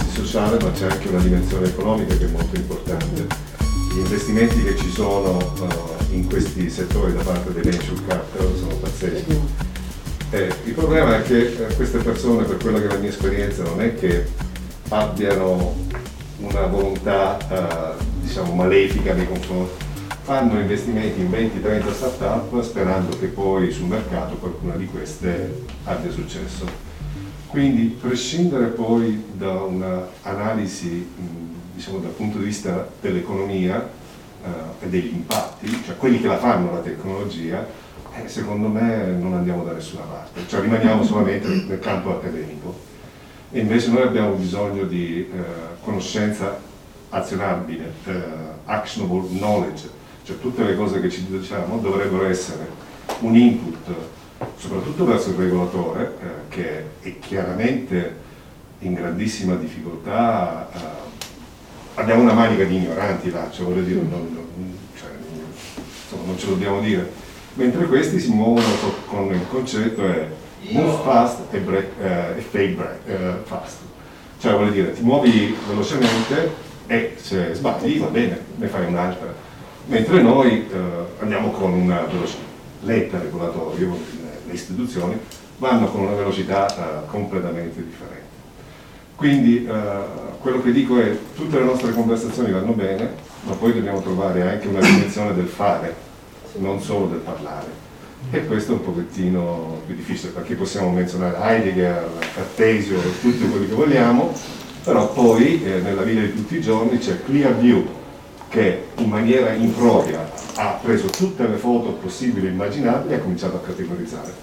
un'analisi sociale, ma c'è anche una dimensione economica che è molto importante. Gli investimenti che ci sono uh, in questi settori da parte dei venture capital sono pazzeschi. Eh, il problema è che eh, queste persone, per quella che è la mia esperienza, non è che abbiano una volontà uh, diciamo, malefica nei confronti fanno investimenti in 20-30 start-up sperando che poi sul mercato qualcuna di queste abbia successo. Quindi prescindere poi da un'analisi diciamo, dal punto di vista dell'economia eh, e degli impatti, cioè quelli che la fanno la tecnologia, eh, secondo me non andiamo da nessuna parte, cioè rimaniamo solamente nel campo accademico. E invece noi abbiamo bisogno di eh, conoscenza azionabile, eh, actionable knowledge, cioè tutte le cose che ci diciamo dovrebbero essere un input soprattutto verso il regolatore eh, che è chiaramente in grandissima difficoltà, eh, abbiamo una manica di ignoranti là, cioè voglio dire, non, non, cioè, insomma, non ce lo dobbiamo dire, mentre questi si muovono con il concetto è move fast e, break, eh, e fade break, eh, fast, cioè voglio dire ti muovi velocemente e se sbagli va bene, ne fai un'altra. Mentre noi eh, andiamo con una velocità lenta regolatoria, le istituzioni vanno con una velocità eh, completamente differente. Quindi eh, quello che dico è tutte le nostre conversazioni vanno bene, ma poi dobbiamo trovare anche una dimensione del fare, non solo del parlare. E questo è un pochettino più difficile, perché possiamo menzionare Heidegger, Cartesio, tutti quelli che vogliamo, però poi eh, nella vita di tutti i giorni c'è clear view, che in maniera impropria ha preso tutte le foto possibili e immaginabili e ha cominciato a categorizzare.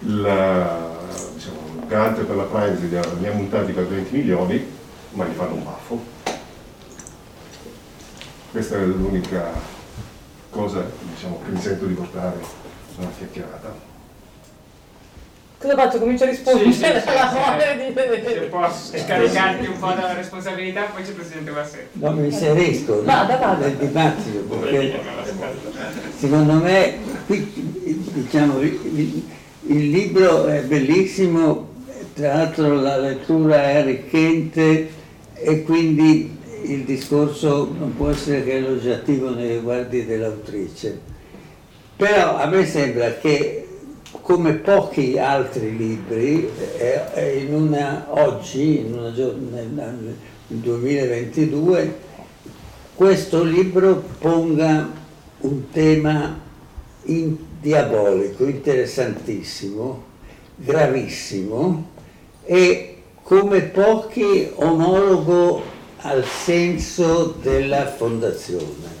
Il, diciamo, il garante per la privacy li ha multati per 20 milioni, ma gli fanno un baffo. Questa è l'unica cosa diciamo, che mi sento di portare una chiacchierata. Cosa faccio? Comincio a rispondere sì, sì, alla sì. Se posso scaricarti un po' dalla responsabilità, poi c'è il Presidente Bassetti. No, mi inserisco vada, vada. nel dibattito, perché secondo me qui diciamo, il, il libro è bellissimo, tra l'altro la lettura è arricchente e quindi il discorso non può essere che elogiativo nei riguardi dell'autrice. Però a me sembra che come pochi altri libri, eh, in una, oggi, in una, nel 2022, questo libro ponga un tema in, diabolico, interessantissimo, gravissimo e come pochi omologo al senso della fondazione.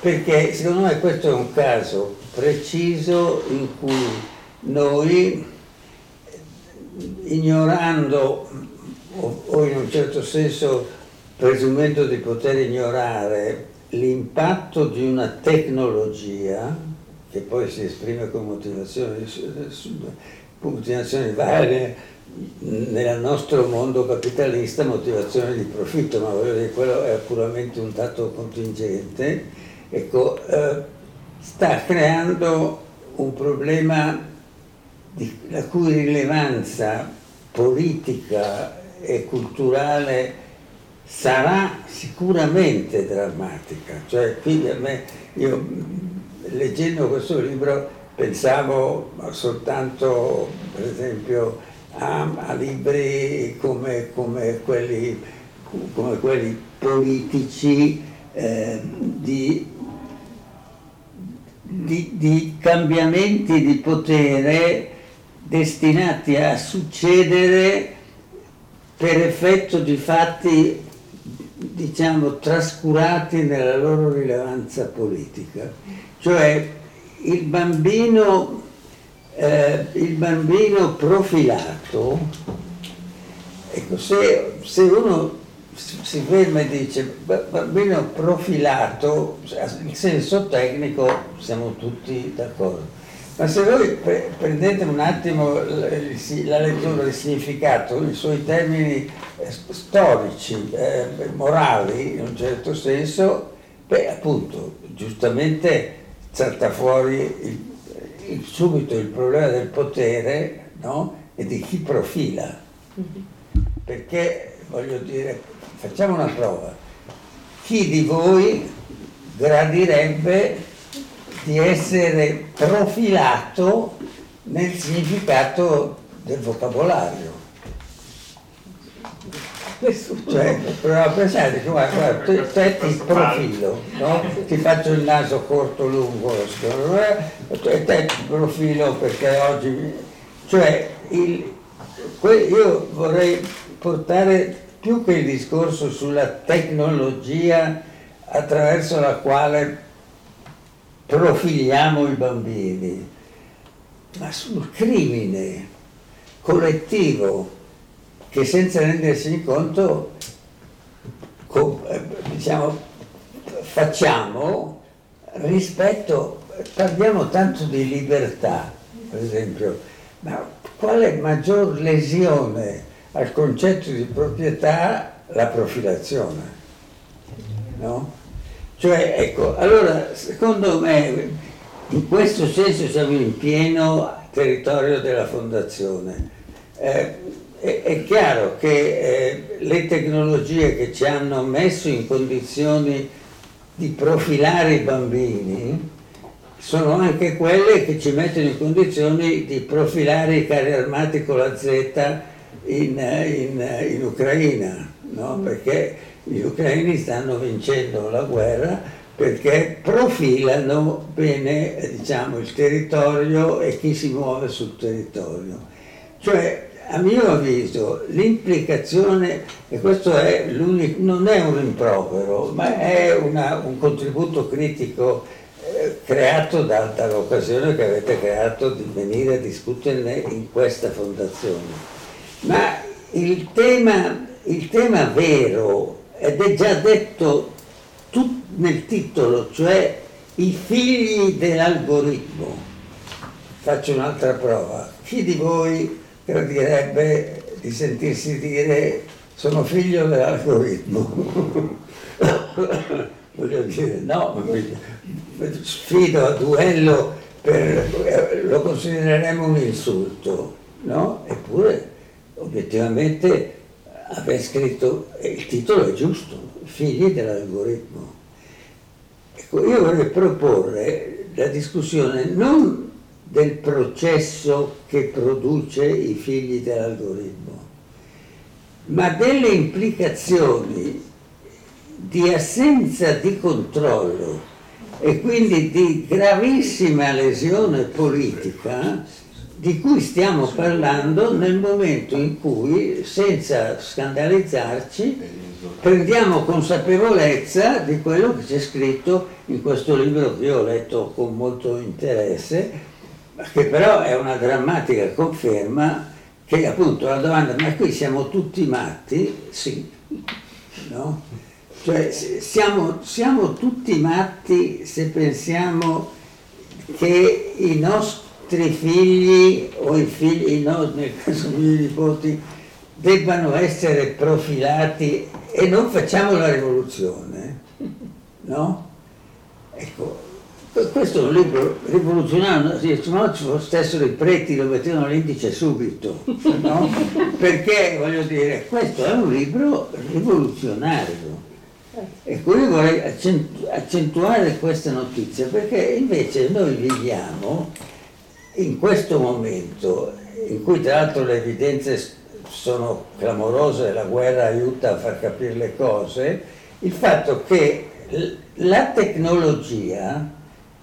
Perché secondo me questo è un caso preciso in cui noi, ignorando o in un certo senso presumendo di poter ignorare l'impatto di una tecnologia che poi si esprime con motivazioni, motivazioni varie nel nostro mondo capitalista motivazioni di profitto, ma voglio dire quello è puramente un dato contingente, ecco, eh, sta creando un problema la cui rilevanza politica e culturale sarà sicuramente drammatica. Cioè, qui a me, io leggendo questo libro pensavo soltanto, per esempio, a, a libri come, come, quelli, come, quelli, politici eh, di, di, di cambiamenti di potere destinati a succedere per effetto di fatti diciamo trascurati nella loro rilevanza politica. Cioè il bambino, eh, il bambino profilato, ecco, se, se uno si ferma e dice bambino profilato, in senso tecnico siamo tutti d'accordo ma se voi prendete un attimo la lettura del significato, i suoi termini eh, storici, eh, morali, in un certo senso, beh, appunto, giustamente salta fuori il, il, subito il problema del potere no? e di chi profila. Mm-hmm. Perché voglio dire, facciamo una prova. Chi di voi gradirebbe di essere profilato nel significato del vocabolario? Cioè, prova a pensare che guarda, te, te ti profilo, no? ti faccio il naso corto, lungo, te, te ti profilo perché oggi... Cioè, il, io vorrei portare più che il discorso sulla tecnologia attraverso la quale profiliamo i bambini, ma sul crimine collettivo che senza rendersi conto eh, diciamo, facciamo rispetto, parliamo tanto di libertà, per esempio, ma quale maggior lesione al concetto di proprietà la profilazione? No? Cioè, ecco, allora, secondo me, in questo senso siamo in pieno territorio della fondazione. Eh, è, è chiaro che eh, le tecnologie che ci hanno messo in condizioni di profilare i bambini sono anche quelle che ci mettono in condizioni di profilare i carri armati con la Z in, in, in Ucraina, no? perché gli ucraini stanno vincendo la guerra perché profilano bene diciamo, il territorio e chi si muove sul territorio. Cioè a mio avviso l'implicazione, e questo è non è un rimprovero, ma è una, un contributo critico eh, creato da, dall'occasione che avete creato di venire a discuterne in questa fondazione. Ma il tema, il tema vero, ed è già detto nel titolo, cioè i figli dell'algoritmo. Faccio un'altra prova. Chi di voi gradirebbe di sentirsi dire sono figlio dell'algoritmo. Voglio dire, no, sfido a duello, per, lo considereremo un insulto, no? Eppure, obiettivamente, aver scritto, il titolo è giusto, figli dell'algoritmo. Ecco, io vorrei proporre la discussione non del processo che produce i figli dell'algoritmo, ma delle implicazioni di assenza di controllo e quindi di gravissima lesione politica di cui stiamo parlando nel momento in cui, senza scandalizzarci, prendiamo consapevolezza di quello che c'è scritto in questo libro che io ho letto con molto interesse, che però è una drammatica conferma che appunto la domanda ma qui siamo tutti matti? Sì, no? Cioè siamo, siamo tutti matti se pensiamo che i nostri figli o i figli, no, nel caso dei miei nipoti, debbano essere profilati e non facciamo la rivoluzione, no? Ecco, questo è un libro rivoluzionario, se no ci fossero i preti lo mettevano l'indice subito, no? perché voglio dire, questo è un libro rivoluzionario. E qui vorrei accentuare questa notizia perché invece noi viviamo in questo momento in cui tra l'altro le evidenze sono clamorose, la guerra aiuta a far capire le cose, il fatto che la tecnologia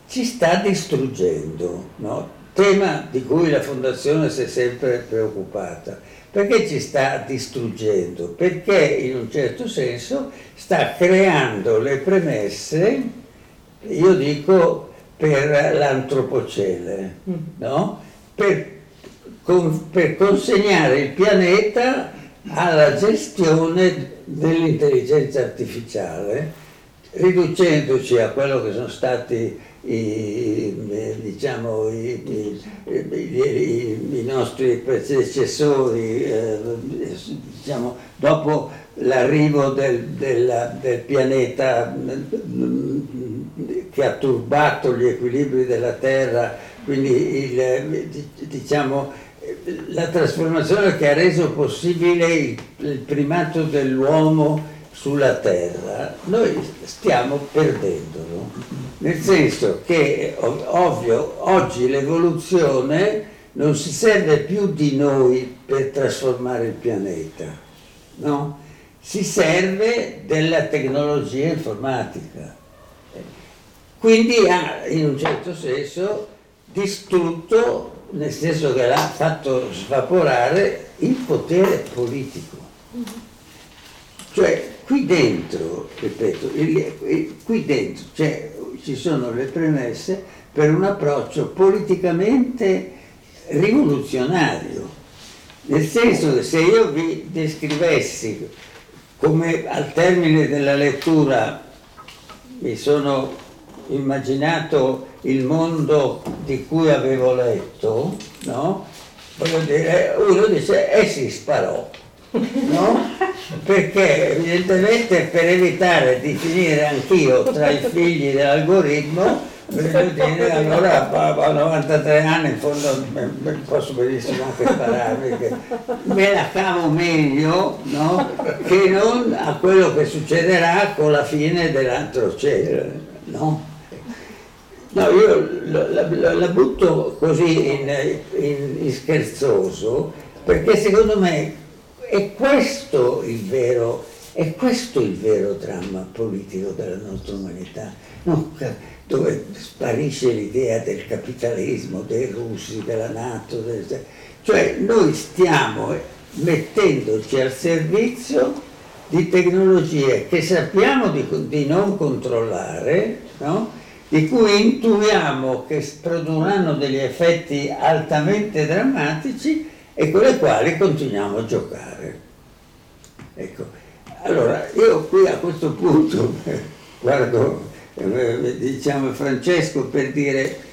ci sta distruggendo, no? tema di cui la Fondazione si è sempre preoccupata. Perché ci sta distruggendo? Perché in un certo senso sta creando le premesse, io dico, per l'antropocele, mm. no? per, con, per consegnare il pianeta alla gestione dell'intelligenza artificiale, riducendoci a quello che sono stati i, diciamo, i, i, i, nostri predecessori, eh, diciamo, dopo l'arrivo del, del, del, pianeta che ha turbato gli equilibri della Terra, quindi il, diciamo, la trasformazione che ha reso possibile il, il primato dell'uomo sulla Terra, noi stiamo perdendolo. Nel senso che, ovvio, oggi l'evoluzione non si serve più di noi per trasformare il pianeta, no? Si serve della tecnologia informatica. Quindi ha in un certo senso distrutto, nel senso che l'ha fatto svaporare il potere politico. Cioè qui dentro, ripeto, qui dentro cioè, ci sono le premesse per un approccio politicamente rivoluzionario. Nel senso che se io vi descrivessi come al termine della lettura mi sono immaginato il mondo di cui avevo letto, no? Voglio dire, uno dice, e eh si sparò, no? Perché evidentemente per evitare di finire anch'io tra i figli dell'algoritmo dire, allora a 93 anni in fondo posso benissimo anche spararmi, che me la cavo meglio no? che non a quello che succederà con la fine dell'antrocelo. No? No, io la, la, la butto così in, in, in scherzoso perché secondo me è questo il vero, è questo il vero dramma politico della nostra umanità, no, dove sparisce l'idea del capitalismo, dei russi, della Nato, del, cioè noi stiamo mettendoci al servizio di tecnologie che sappiamo di, di non controllare, no? di cui intuiamo che produrranno degli effetti altamente drammatici e con le quali continuiamo a giocare. Ecco, allora io qui a questo punto guardo diciamo Francesco per dire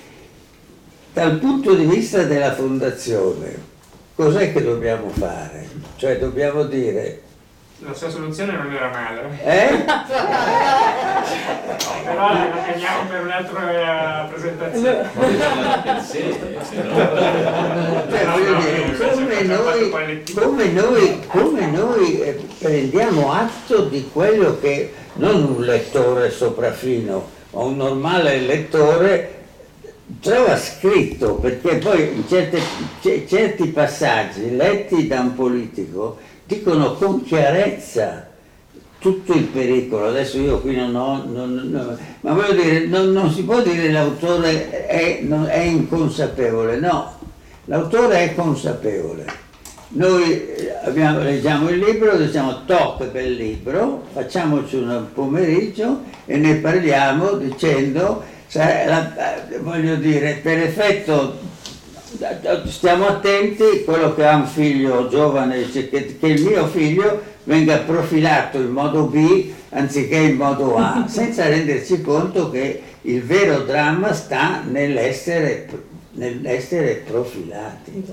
dal punto di vista della fondazione cos'è che dobbiamo fare? Cioè dobbiamo dire la sua soluzione non era male. Eh? Però la teniamo per un'altra presentazione. come, noi, come, noi, come noi eh, prendiamo atto di quello che non un lettore sopraffino, ma un normale lettore trova scritto, perché poi certe, certi passaggi letti da un politico dicono con chiarezza tutto il pericolo. Adesso io qui non ho, non, non, ma voglio dire, non, non, si può dire l'autore è, è inconsapevole, no, l'autore è consapevole. Noi eh, abbiamo, leggiamo il libro, diciamo toc del libro, facciamoci un pomeriggio e ne parliamo dicendo, voglio dire, per effetto stiamo attenti, quello che ha un figlio giovane dice che, che il mio figlio venga profilato in modo B anziché in modo A, senza renderci conto che il vero dramma sta nell'essere, nell'essere profilati.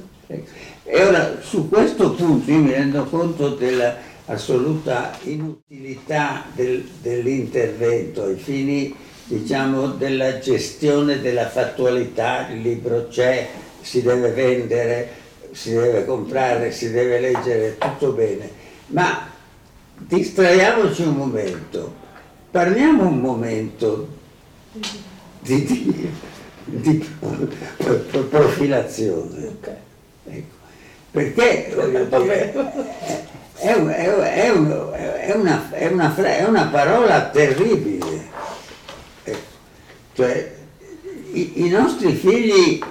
E ora su questo punto io mi rendo conto dell'assoluta inutilità del, dell'intervento ai fini diciamo, della gestione della fattualità, il libro c'è, si deve vendere, si deve comprare, si deve leggere, tutto bene, ma distraiamoci un momento, parliamo un momento di, di, di profilazione. Okay. Ecco. Perché è, un, è, un, è, una, parola terribile. Ecco. Cioè, i, i nostri figli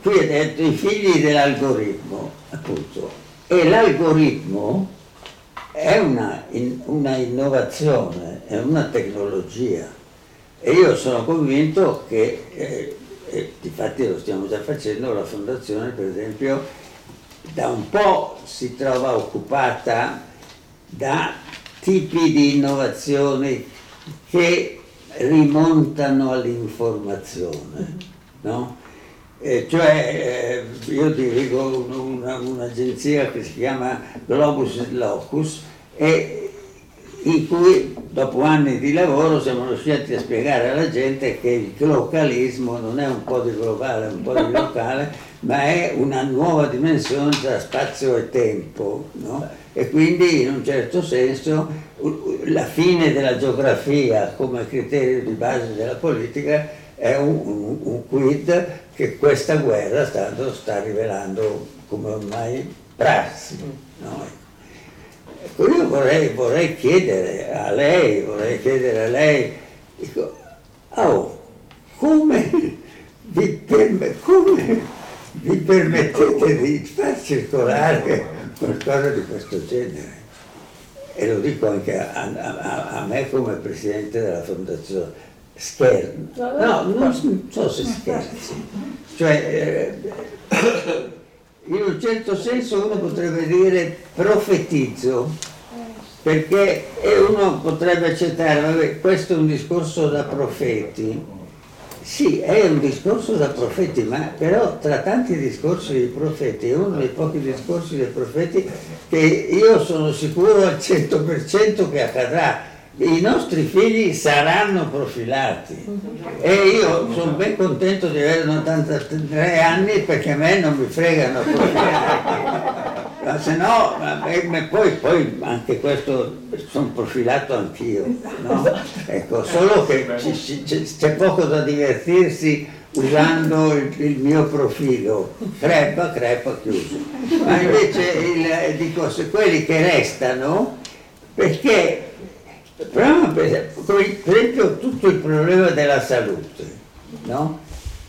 qui è detto i figli dell'algoritmo, appunto, e l'algoritmo è una, in, una, innovazione, è una tecnologia e io sono convinto che, eh, eh, difatti lo stiamo già facendo, la fondazione per esempio da un po' si trova occupata da tipi di innovazioni che rimontano all'informazione, no? Eh, cioè eh, io dirigo una, un'agenzia che si chiama Globus Locus e in cui dopo anni di lavoro siamo riusciti a spiegare alla gente che il localismo non è un po' di globale, un po' di locale, ma è una nuova dimensione tra spazio e tempo. No? E quindi in un certo senso la fine della geografia come criterio di base della politica è un, un, un quid che questa guerra sta, sta rivelando come ormai prassi. No? Io vorrei, vorrei, chiedere a lei, vorrei chiedere a lei, dico, oh, come vi, perm- come vi permettete di far circolare qualcosa di questo genere? E lo dico anche a, a, a me come presidente della fondazione. Scherzo, no, non so se scherzi, cioè eh, in un certo senso uno potrebbe dire profetizzo, perché uno potrebbe accettare, vabbè, questo è un discorso da profeti. Sì, è un discorso da profeti, ma però tra tanti discorsi dei profeti è uno dei pochi discorsi dei profeti che io sono sicuro al 100% che accadrà i nostri figli saranno profilati. E io sono ben contento di avere 83 anni perché a me non mi fregano profilati ma se no ma, poi, poi, anche questo sono profilato anch'io no? ecco, solo che c'è poco da divertirsi usando il, il, mio profilo. Crepa crepa chiuso. Ma invece il, dico se quelli che restano perché per esempio tutto il problema della salute, no?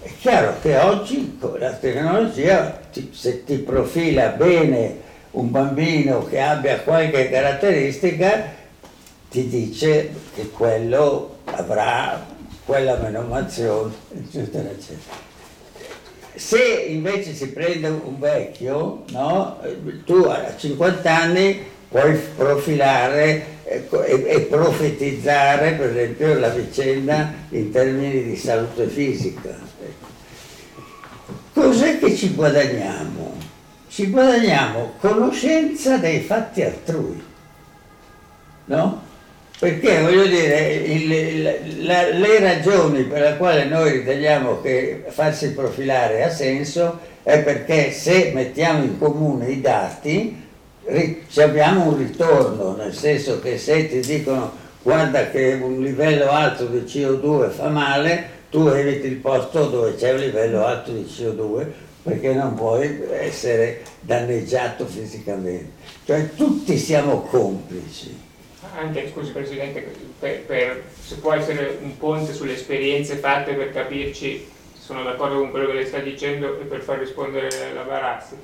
È chiaro che oggi con la tecnologia se ti profila bene un bambino che abbia qualche caratteristica ti dice che quello avrà quella menomazione, eccetera, eccetera. Se invece si prende un vecchio, no? tu a 50 anni puoi profilare ecco, e, profetizzare per esempio la vicenda in termini di salute fisica. Cos'è che ci guadagniamo? Ci guadagniamo conoscenza dei fatti altrui, no? Perché voglio dire, il, la, le ragioni per le quali noi riteniamo che farsi profilare ha senso è perché se mettiamo in comune i dati abbiamo un ritorno, nel senso che se ti dicono guarda che un livello alto di CO2 fa male, tu eviti il posto dove c'è un livello alto di CO2 perché non puoi essere danneggiato fisicamente. Cioè tutti siamo complici. Anche, scusi Presidente, per, per, se può essere un ponte sulle esperienze fatte per capirci, sono d'accordo con quello che lei sta dicendo e per far rispondere la Barazzi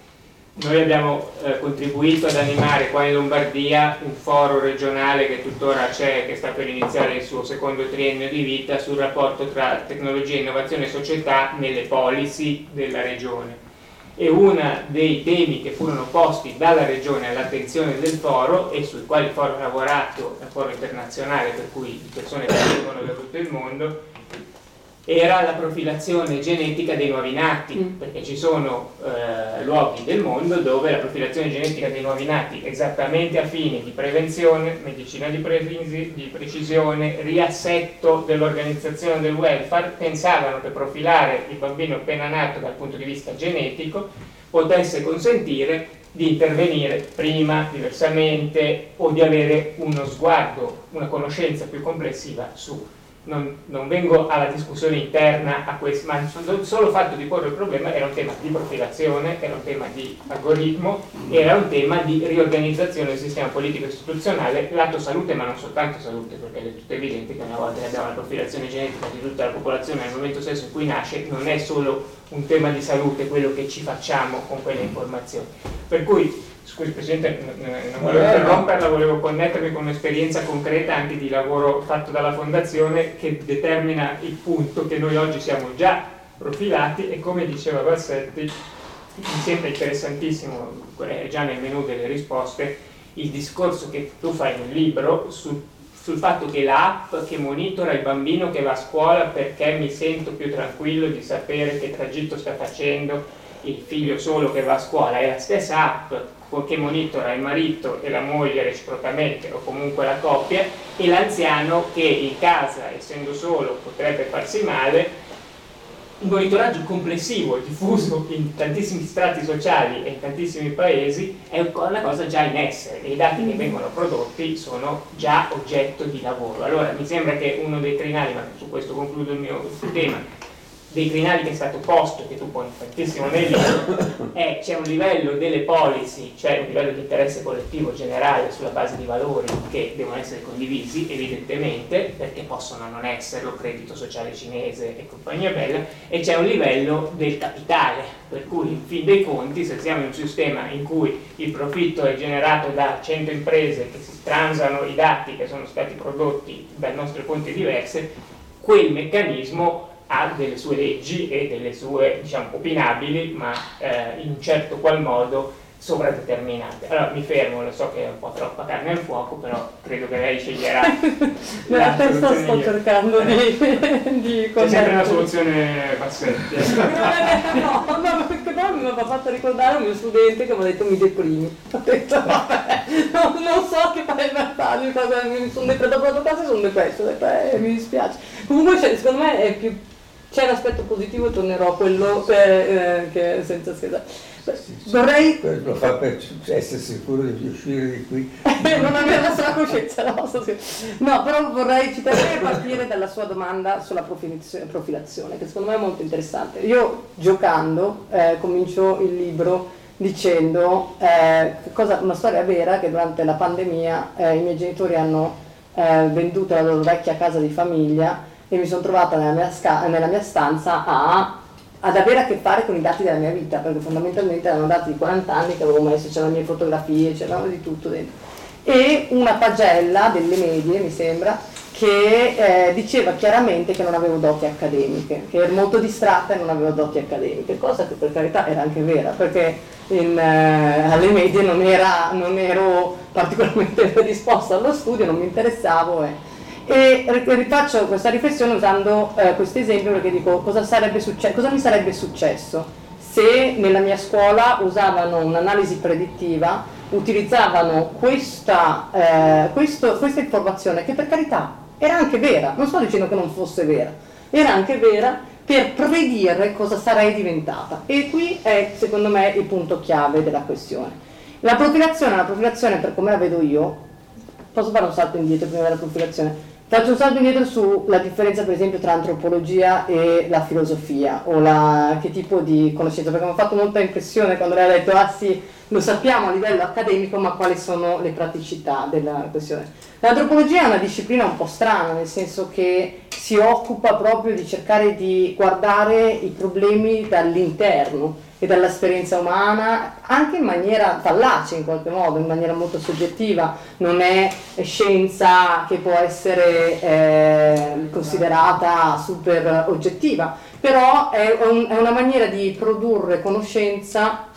noi abbiamo eh, contribuito ad animare qua in Lombardia un foro regionale che tuttora c'è, che sta per iniziare il suo secondo triennio di vita sul rapporto tra tecnologia, innovazione e società nelle policy della regione. E uno dei temi che furono posti dalla regione all'attenzione del foro e sui quali il foro ha lavorato, è un foro internazionale per cui persone che vengono da tutto il mondo, era la profilazione genetica dei nuovi nati, mm. perché ci sono eh, luoghi del mondo dove la profilazione genetica dei nuovi nati, esattamente a fine di prevenzione, medicina di, pre- di precisione, riassetto dell'organizzazione del welfare, pensavano che profilare il bambino appena nato dal punto di vista genetico potesse consentire di intervenire prima, diversamente o di avere uno sguardo, una conoscenza più complessiva su non, non, vengo alla discussione interna a questo, ma il solo fatto di porre il problema era un tema di profilazione, era un tema di algoritmo, era un tema di riorganizzazione del sistema politico istituzionale, lato salute ma non soltanto salute, perché è tutto evidente che una volta che abbiamo la profilazione genetica di tutta la popolazione nel momento stesso in cui nasce, non è solo un tema di salute quello che ci facciamo con quelle informazioni. Per cui Scusi Presidente, non volevo interromperla, volevo connettermi con un'esperienza concreta anche di lavoro fatto dalla Fondazione che determina il punto che noi oggi siamo già profilati e come diceva Bassetti, mi sembra interessantissimo, è già nel menu delle risposte, il discorso che tu fai nel libro sul, sul fatto che l'app che monitora il bambino che va a scuola perché mi sento più tranquillo di sapere che tragitto sta facendo il figlio solo che va a scuola, è la stessa app che monitora il marito e la moglie reciprocamente o comunque la coppia e l'anziano che in casa, essendo solo, potrebbe farsi male il monitoraggio complessivo diffuso in tantissimi strati sociali e in tantissimi paesi è una cosa già in essere e i dati che vengono prodotti sono già oggetto di lavoro. Allora mi sembra che uno dei trinali, ma su questo concludo il mio tema, dei crinali che è stato posto, che tu poni tantissimo nel è c'è un livello delle policy, cioè un livello di interesse collettivo generale sulla base di valori che devono essere condivisi, evidentemente, perché possono non esserlo, credito sociale cinese e compagnia bella, e c'è un livello del capitale, per cui in fin dei conti, se siamo in un sistema in cui il profitto è generato da 100 imprese che si transano i dati che sono stati prodotti da nostre fonti diverse, quel meccanismo ha delle sue leggi e delle sue, diciamo, opinabili, ma eh, in un certo qual modo sovradeterminate. Allora mi fermo, lo so che è un po' troppa carne al fuoco, però credo che lei sceglierà. Nella testa sto cercando di, di C'è sempre una soluzione Bassetti. no, no, perché poi mi aveva fatto ricordare un mio studente che mi ha detto mi deprimi. Ho detto vabbè, no, non so che fare in Natale, mi sono depresso, dopo la classe sono depresso, eh, mi dispiace. Comunque cioè, secondo me è più c'è l'aspetto positivo e tornerò a quello eh, che senza scherzare. Vorrei... Lo fa per essere sicuro di uscire di qui. non avere la sua coscienza, no, no, però vorrei ci terrei a partire dalla sua domanda sulla profilazione, che secondo me è molto interessante. Io giocando eh, comincio il libro dicendo eh, cosa, una storia vera che durante la pandemia eh, i miei genitori hanno eh, venduto la loro vecchia casa di famiglia e mi sono trovata nella mia, sca- nella mia stanza a, ad avere a che fare con i dati della mia vita, perché fondamentalmente erano dati di 40 anni che avevo messo, c'erano le mie fotografie, c'erano di tutto dentro. E una pagella delle medie, mi sembra, che eh, diceva chiaramente che non avevo doti accademiche, che ero molto distratta e non avevo doti accademiche, cosa che per carità era anche vera, perché in, eh, alle medie non, era, non, ero particolarmente predisposta allo studio, non mi interessavo. E, e rifaccio questa riflessione usando eh, questo esempio perché dico cosa, succe- cosa mi sarebbe successo se nella mia scuola usavano un'analisi predittiva, utilizzavano questa, eh, questo, questa informazione che per carità era anche vera, non sto dicendo che non fosse vera, era anche vera per predire cosa sarei diventata. E qui è secondo me il punto chiave della questione. La profilazione, la profilazione per come la vedo io, posso fare un salto indietro prima della profilazione? Faccio un salto indietro sulla differenza per esempio tra antropologia e la filosofia o la, che tipo di conoscenza, perché mi ha fatto molta impressione quando lei ha detto ah sì, lo sappiamo a livello accademico, ma quali sono le praticità della questione. L'antropologia è una disciplina un po' strana, nel senso che si occupa proprio di cercare di guardare i problemi dall'interno e dall'esperienza umana, anche in maniera fallace in qualche modo, in maniera molto soggettiva, non è scienza che può essere eh, considerata super oggettiva, però è, un, è una maniera di produrre conoscenza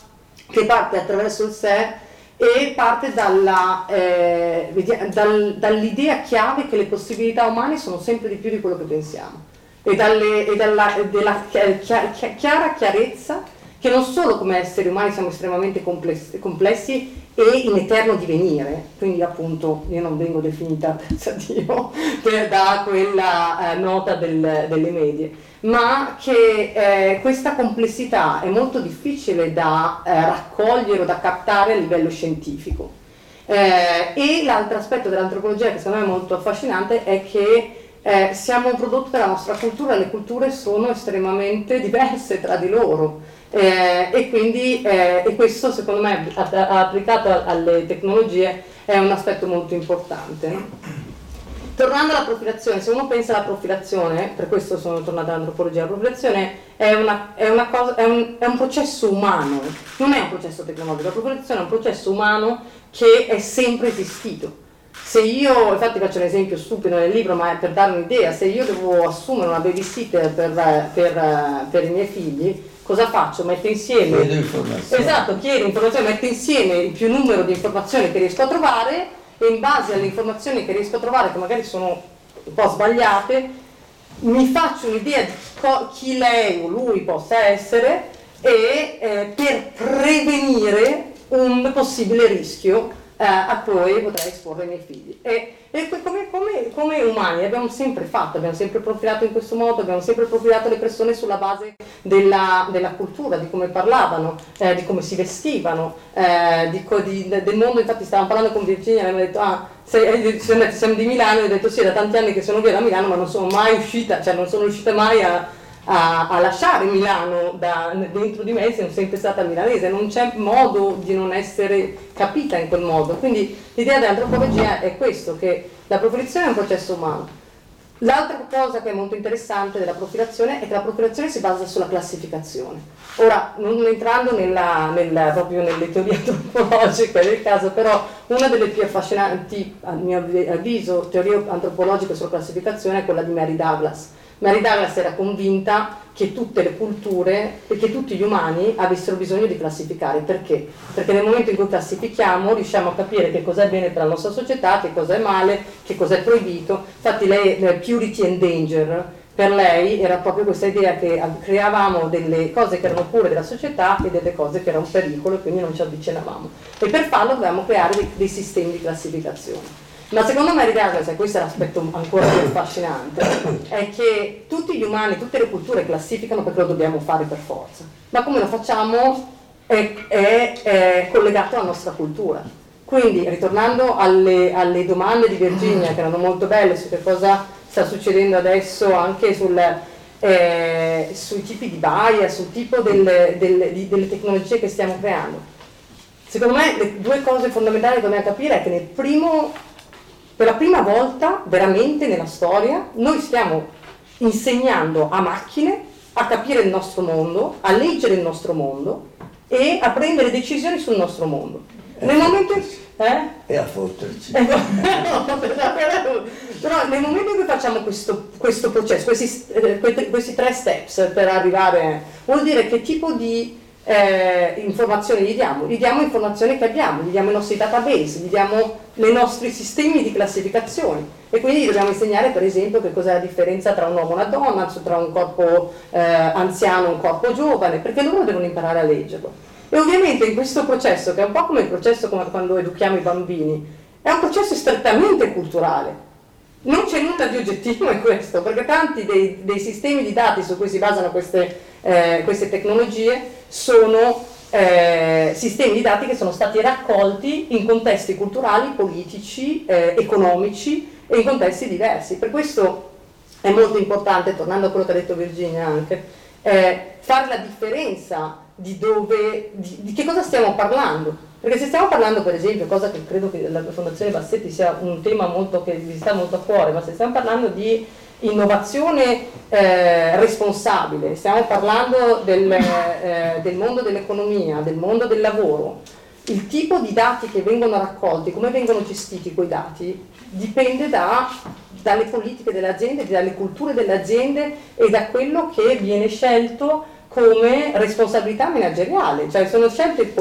che parte attraverso il sé e parte dalla, eh, dal, dall'idea chiave che le possibilità umane sono sempre di più di quello che pensiamo. E, dalle, e dalla, della chiara chiarezza che non solo come esseri umani siamo estremamente complessi, complessi e in eterno divenire, quindi appunto io non vengo definita, pensa Dio, per, da quella eh, nota del, delle medie, ma che eh, questa complessità è molto difficile da eh, raccogliere o da captare a livello scientifico. Eh, e l'altro aspetto dell'antropologia che secondo me è molto affascinante è che eh, siamo un prodotto della nostra cultura, le culture sono estremamente diverse tra di loro eh, e quindi eh, e questo secondo me applicato alle tecnologie è un aspetto molto importante. Tornando alla profilazione, se uno pensa alla profilazione, per questo sono tornata all'antropologia, la profilazione è, una, è, una cosa, è, un, è un processo umano, non è un processo tecnologico, la profilazione è un processo umano che è sempre esistito. Se io, infatti faccio un esempio stupido nel libro, ma per dare un'idea, se io devo assumere una babysitter per, per, per i miei figli, cosa faccio? Metto insieme. Chiedo informazioni. Esatto, chiedo informazioni, metto insieme il più numero di informazioni che riesco a trovare e in base alle informazioni che riesco a trovare, che magari sono un po' sbagliate, mi faccio un'idea di co- chi lei o lui possa essere e eh, per prevenire un possibile rischio eh, a cui potrei esporre i miei figli. E, e come, come, come, umani abbiamo sempre fatto, abbiamo sempre profilato in questo modo, abbiamo sempre profilato le persone sulla base della, della cultura, di come parlavano, eh, di come si vestivano, eh, di, di, del mondo, infatti stavamo parlando con Virginia e ha detto ah, sei, siamo di Milano, e ho detto sì, da tanti anni che sono via da Milano ma non sono mai uscita, cioè non sono uscita mai a a, a, lasciare Milano da, dentro di me, sono sempre stata milanese, non c'è modo di non essere capita in quel modo. Quindi l'idea dell'antropologia è questo, che la profilazione è un processo umano. L'altra cosa che è molto interessante della profilazione è che la profilazione si basa sulla classificazione. Ora, non entrando nella, nella, proprio nelle teorie antropologiche del caso, però una delle più affascinanti, a mio avviso, teorie antropologiche sulla classificazione è quella di Mary Douglas Mary Douglas era convinta che tutte le culture e che tutti gli umani avessero bisogno di classificare. Perché? Perché nel momento in cui classifichiamo riusciamo a capire che cosa è bene per la nostra società, che cosa è male, che cosa è proibito. Infatti lei, purity and danger, per lei era proprio questa idea che creavamo delle cose che erano pure della società e delle cose che erano un pericolo e quindi non ci avvicinavamo. E per farlo dovevamo creare dei, dei sistemi di classificazione. Ma secondo me Douglas, e questo è l'aspetto ancora più affascinante, è che tutti gli umani, tutte le culture classificano perché lo dobbiamo fare per forza. Ma come lo facciamo è, è, è collegato alla nostra cultura. Quindi, ritornando alle, alle, domande di Virginia, che erano molto belle su che cosa sta succedendo adesso anche sul, eh, sui tipi di bias, sul tipo del, del, di, delle tecnologie che stiamo creando. Secondo me le due cose fondamentali che dobbiamo capire è che nel primo per la prima volta veramente nella storia noi stiamo insegnando a macchine a capire il nostro mondo, a leggere il nostro mondo e a prendere decisioni sul nostro mondo. Nel momento. Eh? E a fotterci. Eh, però nel momento in cui facciamo questo, questo processo, questi, eh, questi, tre steps per arrivare, vuol dire che tipo di eh, informazioni gli diamo? Gli diamo informazioni che abbiamo, gli diamo i nostri database, gli diamo i nostri sistemi di classificazione e quindi gli dobbiamo insegnare per esempio che cos'è la differenza tra un uomo e una donna, tra un corpo eh, anziano e un corpo giovane, perché loro devono imparare a leggerlo. E ovviamente in questo processo, che è un po' come il processo come quando educhiamo i bambini, è un processo strettamente culturale. Non c'è nulla di oggettivo in questo, perché tanti dei, dei sistemi di dati su cui si basano queste, eh, queste tecnologie sono eh, sistemi di dati che sono stati raccolti in contesti culturali, politici, eh, economici e in contesti diversi. Per questo è molto importante, tornando a quello che ha detto Virginia anche, eh, fare la differenza di, dove, di, di che cosa stiamo parlando. Perché se stiamo parlando, per esempio, cosa che credo che la Fondazione Bassetti sia un tema molto, che vi sta molto a cuore, ma se stiamo parlando di innovazione eh, responsabile, stiamo parlando del, eh, del mondo dell'economia, del mondo del lavoro, il tipo di dati che vengono raccolti, come vengono gestiti quei dati, dipende da, dalle politiche delle aziende, dalle culture delle aziende e da quello che viene scelto come responsabilità manageriale, cioè sono scelte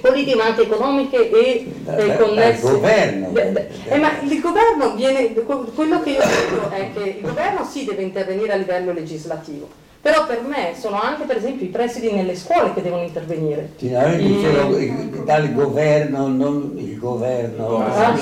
politiche ma anche economiche e eh, connesse. Il governo. Eh, ma il governo viene, quello che io dico è che il governo sì deve intervenire a livello legislativo, però per me sono anche per esempio i presidi nelle scuole che devono intervenire. Sì, no, I... dal governo, non il governo. Ah,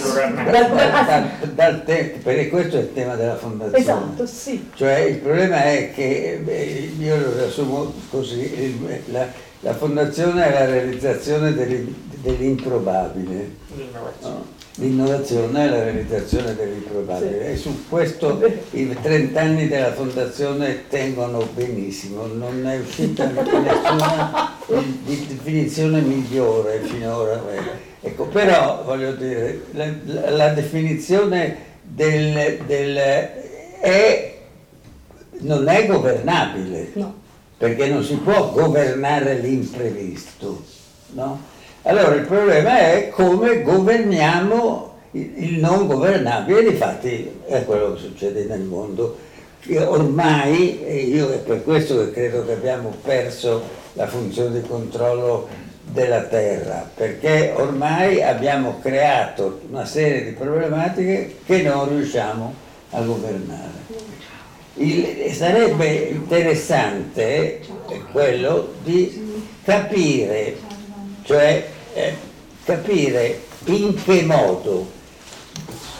dal, dal, dal te, perché questo è il tema della fondazione. Esatto, sì. Cioè il problema è che, io lo riassumo così, la, la fondazione è la realizzazione dell'improbabile. No? L'innovazione è la realizzazione dell'improbabile sì. e su questo i 30 anni della fondazione tengono benissimo, non è uscita nessuna definizione migliore finora. Ecco, però voglio dire, la, la, la definizione del, del è, non è governabile. No perché non si può governare l'imprevisto. No? Allora il problema è come governiamo il non governabile, difatti è quello che succede nel mondo. Ormai, io è per questo che credo che abbiamo perso la funzione di controllo della terra, perché ormai abbiamo creato una serie di problematiche che non riusciamo a governare. Il, sarebbe interessante quello di capire, cioè eh, capire in che modo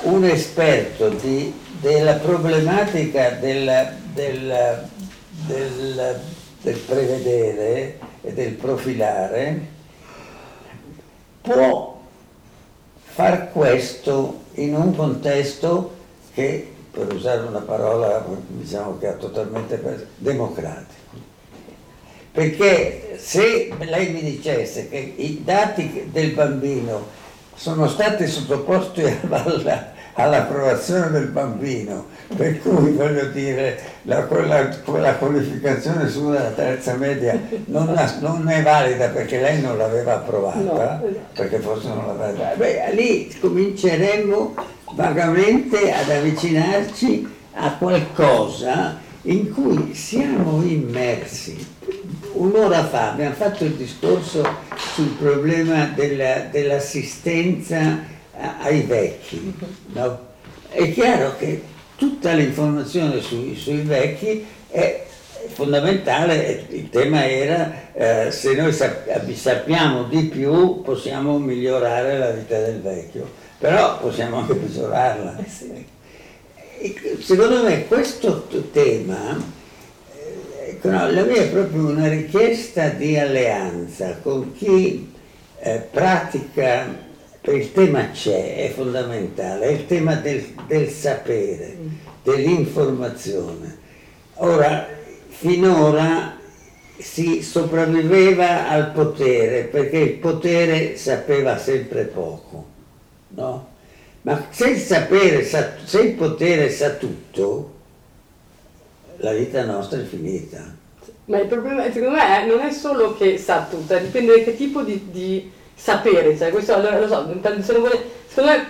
un esperto di, della problematica del, del, del, del prevedere e del profilare può far questo in un contesto che, per usare una parola diciamo che è totalmente democratico. Perché se lei mi dicesse che i dati del bambino sono stati sottoposti alla, all'approvazione del bambino, per cui voglio dire la, quella, quella qualificazione sulla terza media non, non, è valida perché lei non l'aveva approvata, no. Perché forse non l'aveva beh, lì cominceremmo vagamente ad avvicinarci a qualcosa in cui siamo immersi. Un'ora fa abbiamo fatto il discorso sul problema della, dell'assistenza ai vecchi. No? È chiaro che tutta l'informazione sui, sui vecchi è fondamentale, il tema era eh, se noi sappiamo di più possiamo migliorare la vita del vecchio, però possiamo anche peggiorarla. Eh secondo me questo tema, eh, la mia è proprio una richiesta di alleanza con chi eh, pratica il tema c'è, è fondamentale, è il tema del, del sapere, dell'informazione. Ora, finora si sopravviveva al potere perché il potere sapeva sempre poco, no? Ma se il sapere, sa, se il potere sa tutto, la vita nostra è finita. Ma il problema, secondo me, non è solo che sa tutto, dipende da che tipo di, di sapere, cioè questo allora lo so, se non vuole, secondo me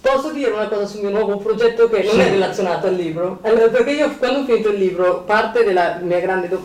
posso dire una cosa sul mio nuovo progetto che non è relazionato al libro, allora, perché io quando ho finito il libro, parte della mia grande do-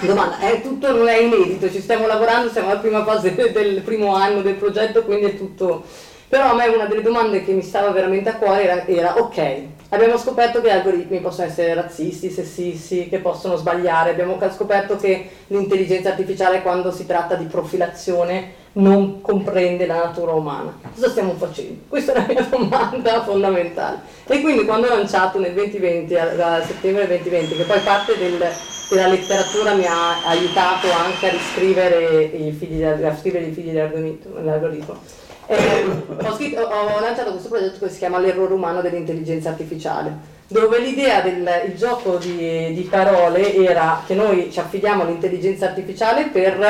domanda, è tutto, non è inedito, ci stiamo lavorando, siamo alla prima fase del primo anno del progetto, quindi è tutto. Però a me una delle domande che mi stava veramente a cuore era, era ok, abbiamo scoperto che gli algoritmi possono essere razzisti, sessisti, che possono sbagliare, abbiamo scoperto che l'intelligenza artificiale quando si tratta di profilazione non comprende la natura umana. Cosa stiamo facendo? Questa è la mia domanda fondamentale. E quindi quando ho lanciato nel 2020, a settembre 2020, che poi parte del, della letteratura mi ha aiutato anche a riscrivere i figli, a scrivere i figli dell'algoritmo, eh, ho, scritto, ho, lanciato questo progetto che si chiama L'errore umano dell'intelligenza artificiale, dove l'idea del gioco di, di, parole era che noi ci affidiamo all'intelligenza artificiale per,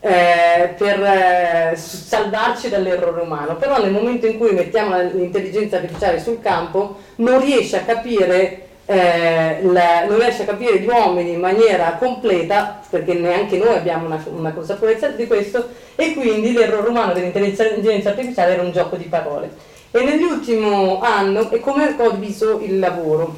eh, per eh, salvarci dall'errore umano, però nel momento in cui mettiamo l'intelligenza artificiale sul campo non riesce a capire eh, non riesce a capire gli uomini in maniera completa, perché neanche noi abbiamo una, una consapevolezza di questo, e quindi l'errore umano dell'intelligenza artificiale era un gioco di parole. E nell'ultimo anno, e come ho diviso il lavoro?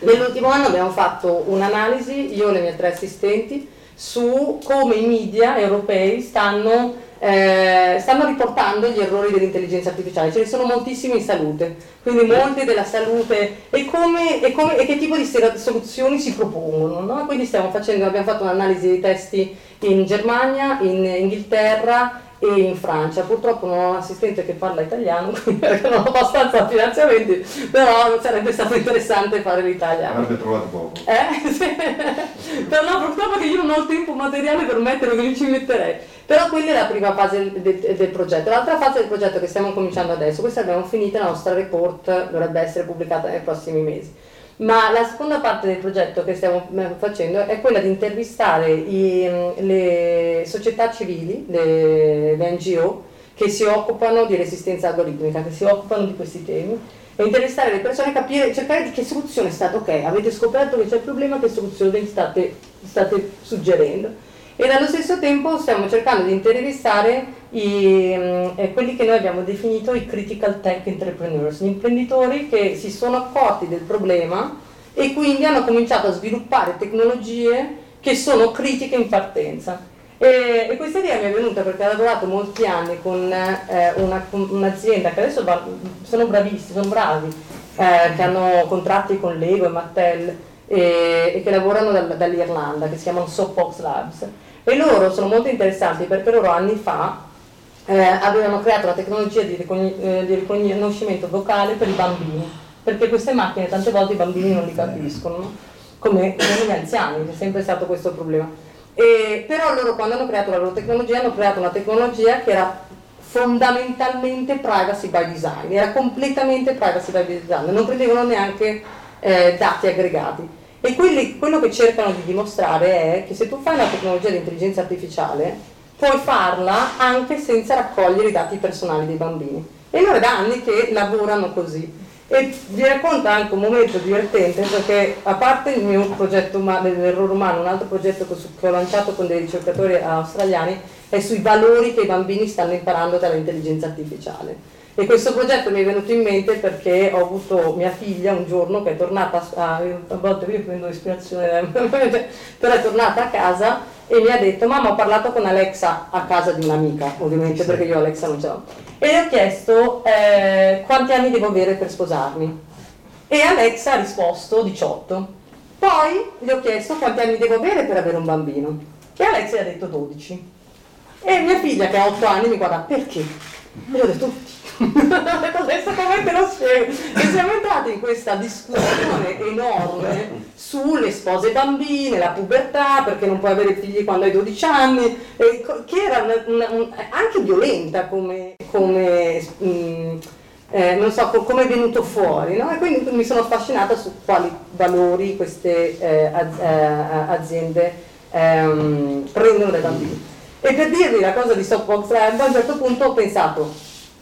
Nell'ultimo anno abbiamo fatto un'analisi, io e le mie tre assistenti, su come i media europei stanno eh, stanno riportando gli errori dell'intelligenza artificiale, ce ne sono moltissimi in salute, quindi molti della salute e, come, e, come, e che tipo di soluzioni si propongono. No? Quindi stiamo facendo, abbiamo fatto un'analisi dei testi in Germania, in Inghilterra e in Francia. Purtroppo non ho un assistente che parla italiano, perché non ho abbastanza finanziamenti, però sarebbe stato interessante fare l'italiano. Avrebbe trovato poco. Eh? però purtroppo che io non ho il tempo materiale per mettere che ci metterei. Però quella è la prima fase del, del, progetto. L'altra fase del progetto che stiamo cominciando adesso, questa abbiamo finito, la nostra report dovrebbe essere pubblicata nei prossimi mesi. Ma la seconda parte del progetto che stiamo eh, facendo è quella di intervistare i, mm, le società civili, le, le NGO, che si occupano di resistenza algoritmica, che si occupano di questi temi, e intervistare le persone, capire, cercare di che soluzione state, ok, avete scoperto che c'è il problema, che soluzione state, state suggerendo e dallo stesso tempo stiamo cercando di intervistare i, mm, eh, quelli che noi abbiamo definito i critical tech entrepreneurs, gli imprenditori che si sono accorti del problema e quindi hanno cominciato a sviluppare tecnologie che sono critiche in partenza. E, e questa idea mi è venuta perché ho lavorato molti anni con eh, una, un'azienda che adesso sono bravissimi, sono bravi, eh, che hanno contratti con Lego e Mattel e, e che lavorano dal, dall'Irlanda, che si chiamano Soapbox Labs e loro sono molto interessanti perché loro anni fa eh, avevano creato la tecnologia di, ricogni- eh, di riconoscimento vocale per i bambini, perché queste macchine tante volte i bambini non li capiscono, no? come, come gli anziani, c'è sempre stato questo problema. E, però loro quando hanno creato la loro tecnologia hanno creato una tecnologia che era fondamentalmente privacy by design, era completamente privacy by design, non prendevano neanche eh, dati aggregati. E quelli, quello che cercano di dimostrare è che se tu fai una tecnologia di intelligenza artificiale, puoi farla anche senza raccogliere i dati personali dei bambini. E è da anni che lavorano così. E vi racconto anche un momento divertente perché a parte il mio progetto dell'errore umano, un altro progetto che ho lanciato con dei ricercatori australiani è sui valori che i bambini stanno imparando dall'intelligenza artificiale. E questo progetto mi è venuto in mente perché ho avuto mia figlia un giorno che è tornata, a, a volte io prendo ispirazione, però è tornata a casa e mi ha detto mamma ho parlato con Alexa a casa di un'amica, ovviamente perché io Alexa non ce l'ho, e le ho chiesto eh, quanti anni devo avere per sposarmi. E Alexa ha risposto 18. Poi gli ho chiesto quanti anni devo avere per avere un bambino. E Alexa ha detto 12. E mia figlia che ha 8 anni mi guarda perché? E io ho detto adesso come te lo spiego? E siamo entrati in questa discussione enorme sulle spose bambine, la pubertà, perché non puoi avere figli quando hai 12 anni, che era una, una, un, anche violenta come, come mh, mm, eh, non so come è venuto fuori, no? e quindi mi sono affascinata su quali valori queste eh, eh aziende ehm, prendono dai bambini. E per dirvi la cosa di Stopbox Lab, a un certo punto ho pensato,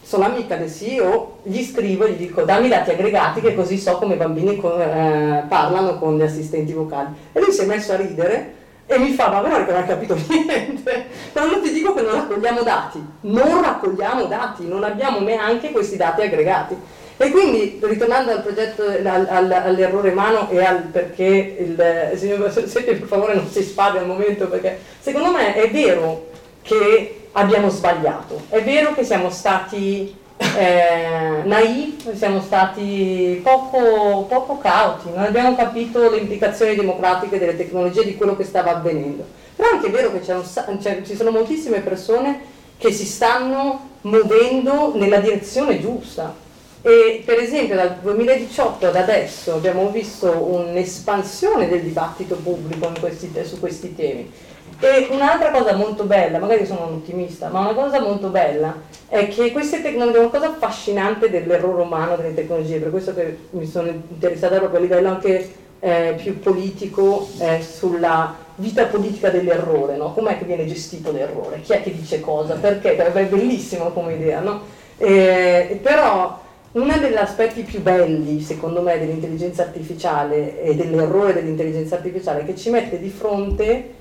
sono amica del CEO, gli scrivo e gli dico dammi i dati aggregati che così so come i bambini con, eh, parlano con gli assistenti vocali. E lui si è messo a ridere e mi fa, ma guarda che non hai capito niente, però non ti dico che non raccogliamo dati, non raccogliamo dati, non abbiamo neanche questi dati aggregati. E quindi, ritornando al progetto, al, al, all'errore umano e al perché, il, signor Sette per favore non si spari al momento, perché secondo me è vero che abbiamo sbagliato. È vero che siamo stati eh, naive, siamo stati poco, poco cauti, non abbiamo capito le implicazioni democratiche delle tecnologie di quello che stava avvenendo. Però è anche vero che un, cioè, ci sono moltissime persone che si stanno muovendo nella direzione giusta. E per esempio dal 2018 ad adesso abbiamo visto un'espansione del dibattito pubblico questi, su questi temi e un'altra cosa molto bella, magari sono un ottimista, ma una cosa molto bella è che queste tecnologie, una cosa affascinante dell'errore umano delle tecnologie, per questo che mi sono interessata proprio a livello anche eh, più politico eh, sulla vita politica dell'errore, no? com'è che viene gestito l'errore, chi è che dice cosa, perché, è bellissimo come idea, no? eh, però uno degli aspetti più belli, secondo me, dell'intelligenza artificiale e dell'errore dell'intelligenza artificiale è che ci mette di fronte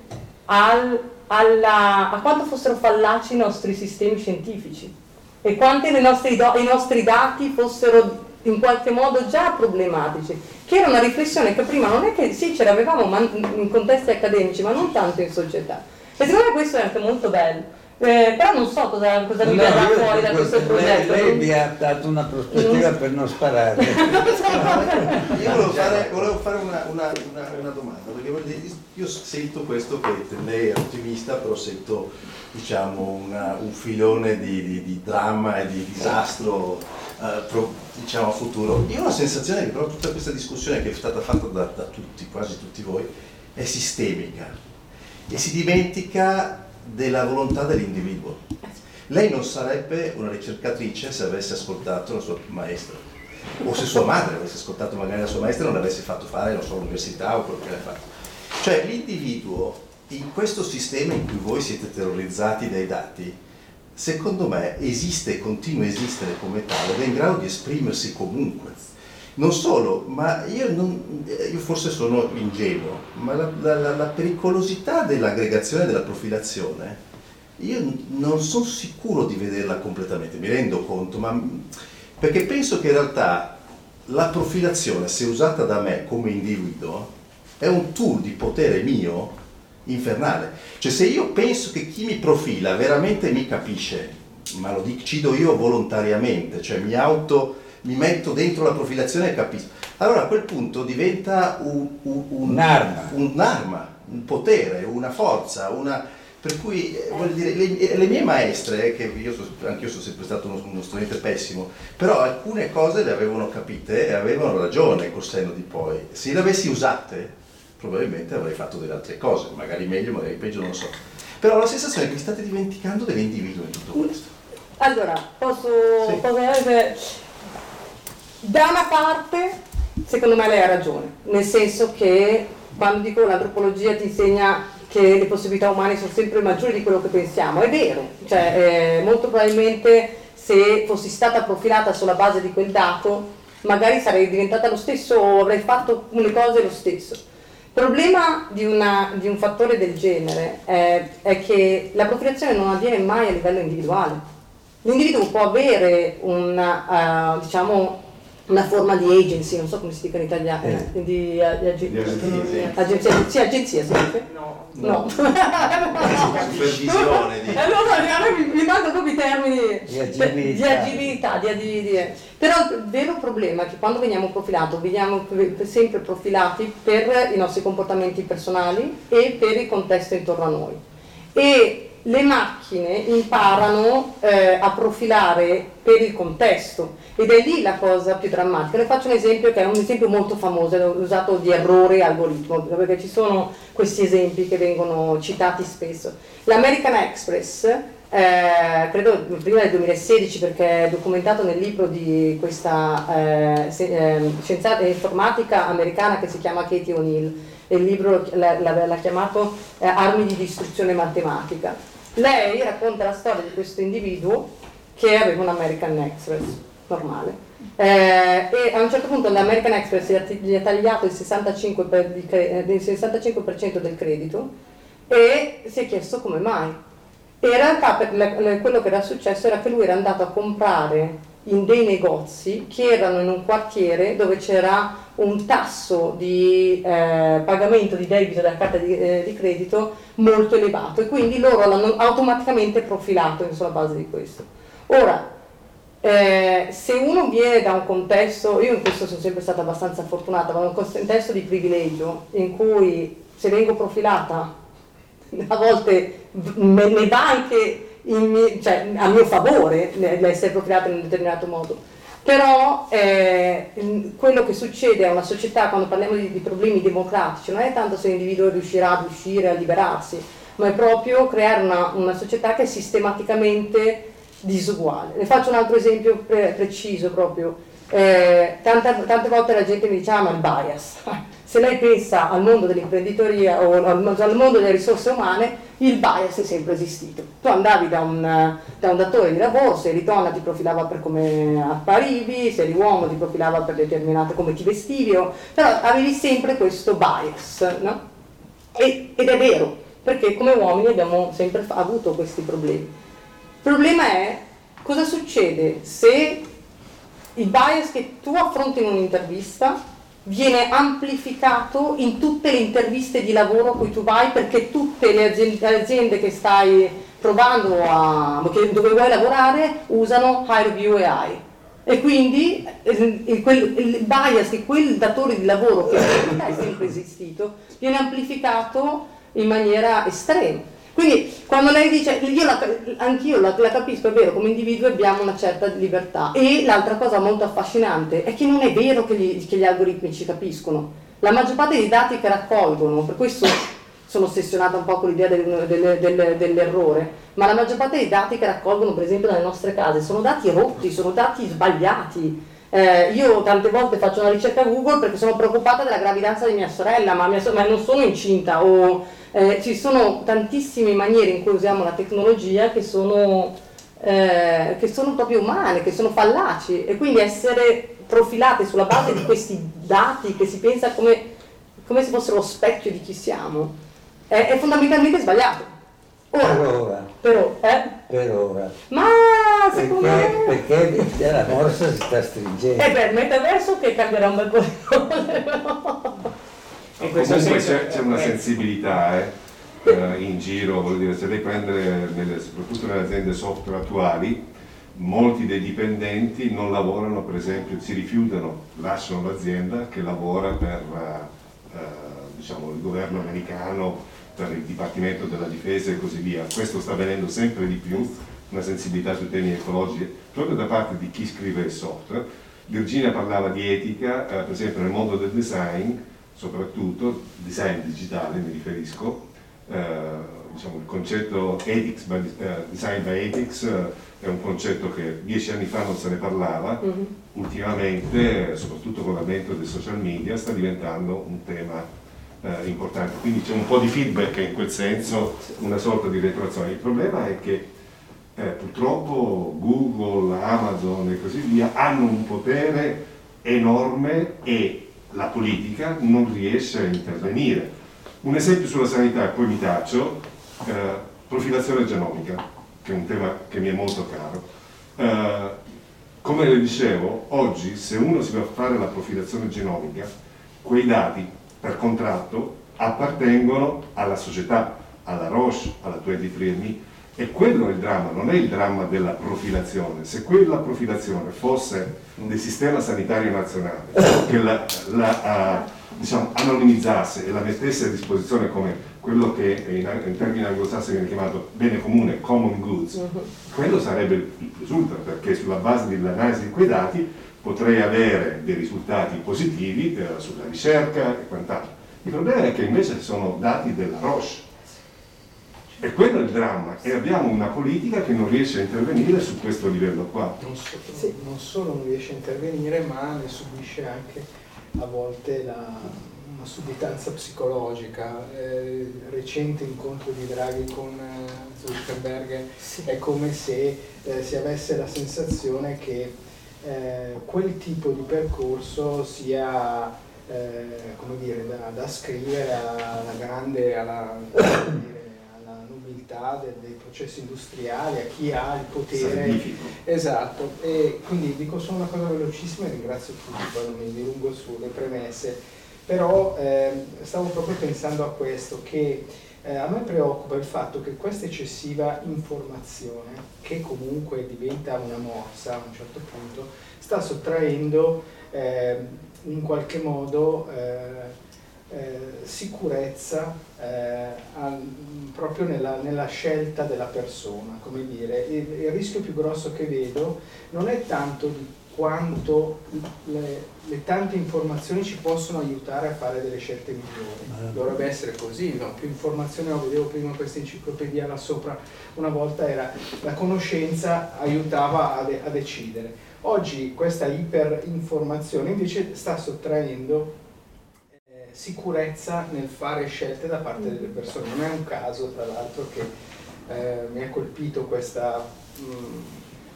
al, alla, a quanto fossero fallaci i nostri sistemi scientifici e quanti i nostri dati fossero in qualche modo già problematici, che era una riflessione che prima non è che sì ce l'avevamo in contesti accademici, ma non tanto in società. E secondo me questo è anche molto bello. Eh, però non so cosa, cosa no, mi verrà fuori da questo progetto. Lei, lei mi ha dato una prospettiva non... per non sparare. io volevo fare, volevo fare una, una, una, una, domanda, perché io sento questo che lei è ottimista, però sento diciamo, un filone di, di, di, dramma e di disastro uh, pro, diciamo, futuro. Io ho la sensazione che però tutta questa discussione che è stata fatta da, da tutti, quasi tutti voi, è sistemica e si dimentica della volontà dell'individuo. Lei non sarebbe una ricercatrice se avesse ascoltato la sua maestra, o se sua madre avesse ascoltato magari la sua maestra e non l'avesse fatto fare, non so, l'università o quello che aveva fatto. Cioè l'individuo in questo sistema in cui voi siete terrorizzati dai dati, secondo me esiste e continua a esistere come tale ed è in grado di esprimersi comunque. Non solo, ma io, non, io forse sono ingenuo, ma la, la, la pericolosità dell'aggregazione e della profilazione, io non sono sicuro di vederla completamente, mi rendo conto, ma perché penso che in realtà la profilazione, se usata da me come individuo, è un tool di potere mio infernale. Cioè se io penso che chi mi profila veramente mi capisce, ma lo decido io volontariamente, cioè mi auto mi metto dentro la profilazione e capisco. Allora a quel punto diventa un, un, un, un'arma. un'arma, un potere, una forza, una... Per cui, eh, voglio dire, le, le, mie maestre, che io so, anche io sono sempre stato uno, uno, studente pessimo, però alcune cose le avevano capite e avevano ragione col senno di poi. Se le avessi usate, probabilmente avrei fatto delle altre cose, magari meglio, magari peggio, non lo so. Però ho la sensazione che vi state dimenticando dell'individuo in tutto questo. Allora, posso, sì. posso dire, da una parte, secondo me lei ha ragione, nel senso che quando dico l'antropologia ti insegna che le possibilità umane sono sempre maggiori di quello che pensiamo, è vero, cioè, eh, molto probabilmente se fossi stata profilata sulla base di quel dato, magari sarei diventata lo stesso o avrei fatto le cose lo stesso. Il problema di, una, di un fattore del genere è, è che la profilazione non avviene mai a livello individuale. L'individuo può avere una, uh, diciamo, una forma di agency, non so come si dica in italiano, eh. di, di, ag- di agenzia, agenzia, sì, agenzia si dice? No. No. Supervisione di... Allora mi, mi mancano proprio i termini di agibilità. Di agibilità di, Però il vero problema è che quando veniamo profilati, veniamo sempre profilati per i nostri comportamenti personali e per il contesto intorno a noi. E le macchine imparano eh, a profilare per il contesto ed è lì la cosa più drammatica. Le faccio un esempio che è un esempio molto famoso, usato di errore algoritmo, perché ci sono questi esempi che vengono citati spesso. L'American Express, eh, credo prima del 2016 perché è documentato nel libro di questa eh, eh scienziata informatica americana che si chiama Katie O'Neill, il libro l'ha chiamato eh, Armi di distruzione matematica. Lei racconta la storia di questo individuo che aveva un American Express normale. Eh, e a un certo punto l'American Express gli ha tagliato il 65%, per, il 65% del credito e si è chiesto come mai. E in realtà quello che era successo era che lui era andato a comprare in dei negozi che erano in un quartiere dove c'era un tasso di eh, pagamento di debito della carta di, eh, di, credito molto elevato e quindi loro l'hanno automaticamente profilato sulla base di questo. Ora, eh, se uno viene da un contesto, io in questo sono sempre stata abbastanza fortunata, ma da un contesto di privilegio in cui se vengo profilata a volte ne va anche in, cioè, a mio favore l'essere profilata in un determinato modo. Però eh, quello che succede a una società quando parliamo di, di problemi democratici non è tanto se l'individuo riuscirà ad uscire, a liberarsi, ma è proprio creare una, una società che è sistematicamente disuguale. Ne faccio un altro esempio pre- preciso proprio. Eh, tante, tante, volte la gente mi dice ah ma il bias. Se lei pensa al mondo dell'imprenditoria o al, mondo delle risorse umane, il bias è sempre esistito. Tu andavi da un, da un datore di lavoro, se eri donna ti profilava per come apparivi, se eri uomo ti profilava per determinate come ti vestivi, o, però avevi sempre questo bias, no? e, ed è vero, perché come uomini abbiamo sempre avuto questi problemi. Il problema è cosa succede se il bias che tu affronti in un'intervista viene amplificato in tutte le interviste di lavoro a cui tu vai perché tutte le aziende, aziende che stai provando a, dove vuoi lavorare usano HireView AI e quindi il, il, il, bias di quel datore di lavoro che è sempre esistito viene amplificato in maniera estrema quindi quando lei dice, io la, anch'io la, la, capisco, è vero, come individuo abbiamo una certa libertà. E l'altra cosa molto affascinante è che non è vero che gli, che gli algoritmi ci capiscono. La maggior parte dei dati che raccolgono, per questo sono ossessionata un po' con l'idea del, del, del, dell'errore, ma la maggior parte dei dati che raccolgono, per esempio, dalle nostre case, sono dati rotti, sono dati sbagliati. Eh, io tante volte faccio una ricerca Google perché sono preoccupata della gravidanza di mia sorella, ma, mia, ma non sono incinta o eh, ci sono tantissime maniere in cui usiamo la tecnologia che sono, eh, che sono proprio umane, che sono fallaci e quindi essere profilate sulla base di questi dati che si pensa come, come se fossero lo specchio di chi siamo è, è fondamentalmente sbagliato. Ora, per ora. Per, eh? per ora. Ma secondo perché, me... Perché la morsa si sta stringendo. E beh, il metaverso che cambierà un bel po' di cose. In questo senso c'è, c'è una sensibilità eh, eh, in giro, voglio dire, se lei prende nelle, soprattutto nelle aziende software attuali, molti dei dipendenti non lavorano, per esempio, si rifiutano, lasciano l'azienda che lavora per eh, diciamo, il governo americano per il Dipartimento della Difesa e così via. Questo sta avvenendo sempre di più, una sensibilità sui temi ecologici, proprio da parte di chi scrive il software. Virginia parlava di etica, eh, per esempio nel mondo del design, soprattutto design digitale mi riferisco, eh, diciamo, il concetto ethics by, uh, design by ethics uh, è un concetto che dieci anni fa non se ne parlava, mm-hmm. ultimamente, soprattutto con l'avvento dei social media, sta diventando un tema uh, importante. Quindi c'è un po' di feedback in quel senso, una sorta di retroazione. Il problema è che eh, purtroppo Google, Amazon e così via hanno un potere enorme e la politica non riesce a intervenire. Un esempio sulla sanità, poi mi taccio, eh, profilazione genomica, che è un tema che mi è molto caro. Eh, come le dicevo, oggi se uno si va a fare la profilazione genomica, quei dati per contratto appartengono alla società, alla Roche, alla 23andMe, e quello è il dramma, non è il dramma della profilazione. Se quella profilazione fosse del sistema sanitario nazionale, che la, la uh, diciamo, anonimizzasse e la mettesse a disposizione come quello che in, in termini anglosassoni viene chiamato bene comune, common goods, uh-huh. quello sarebbe il risultato, perché sulla base dell'analisi di quei dati potrei avere dei risultati positivi eh, sulla ricerca e quant'altro. Il problema è che invece sono dati della Roche, e quello è il dramma, e abbiamo una politica che non riesce a intervenire su questo livello qua. Non, so, sì. non solo non riesce a intervenire, ma ne subisce anche a volte la, una sudditanza psicologica. Eh, recente incontro di Draghi con eh, Zuckerberg sì. è come se eh, si avesse la sensazione che eh, quel tipo di percorso sia eh, come dire, da, da scrivere alla grande, alla, nobiltà del, dei processi industriali, a chi ha il potere. Significo. Esatto, e quindi dico solo una cosa velocissima e ringrazio tutti, poi non mi dilungo sulle premesse, però eh, stavo proprio pensando a questo, che eh, a me preoccupa il fatto che questa eccessiva informazione, che comunque diventa una morsa a un certo punto, sta sottraendo eh, in qualche modo eh, eh, sicurezza eh, al, proprio nella, nella, scelta della persona, come dire, il, il, rischio più grosso che vedo non è tanto di quanto le, le, tante informazioni ci possono aiutare a fare delle scelte migliori. Dovrebbe essere così, no? più informazioni, no? vedevo prima questa enciclopedia là sopra, una volta era la conoscenza aiutava a, de- a decidere. Oggi questa iperinformazione invece sta sottraendo sicurezza nel fare scelte da parte delle persone. Non è un caso, tra l'altro, che eh, mi ha colpito questa mh,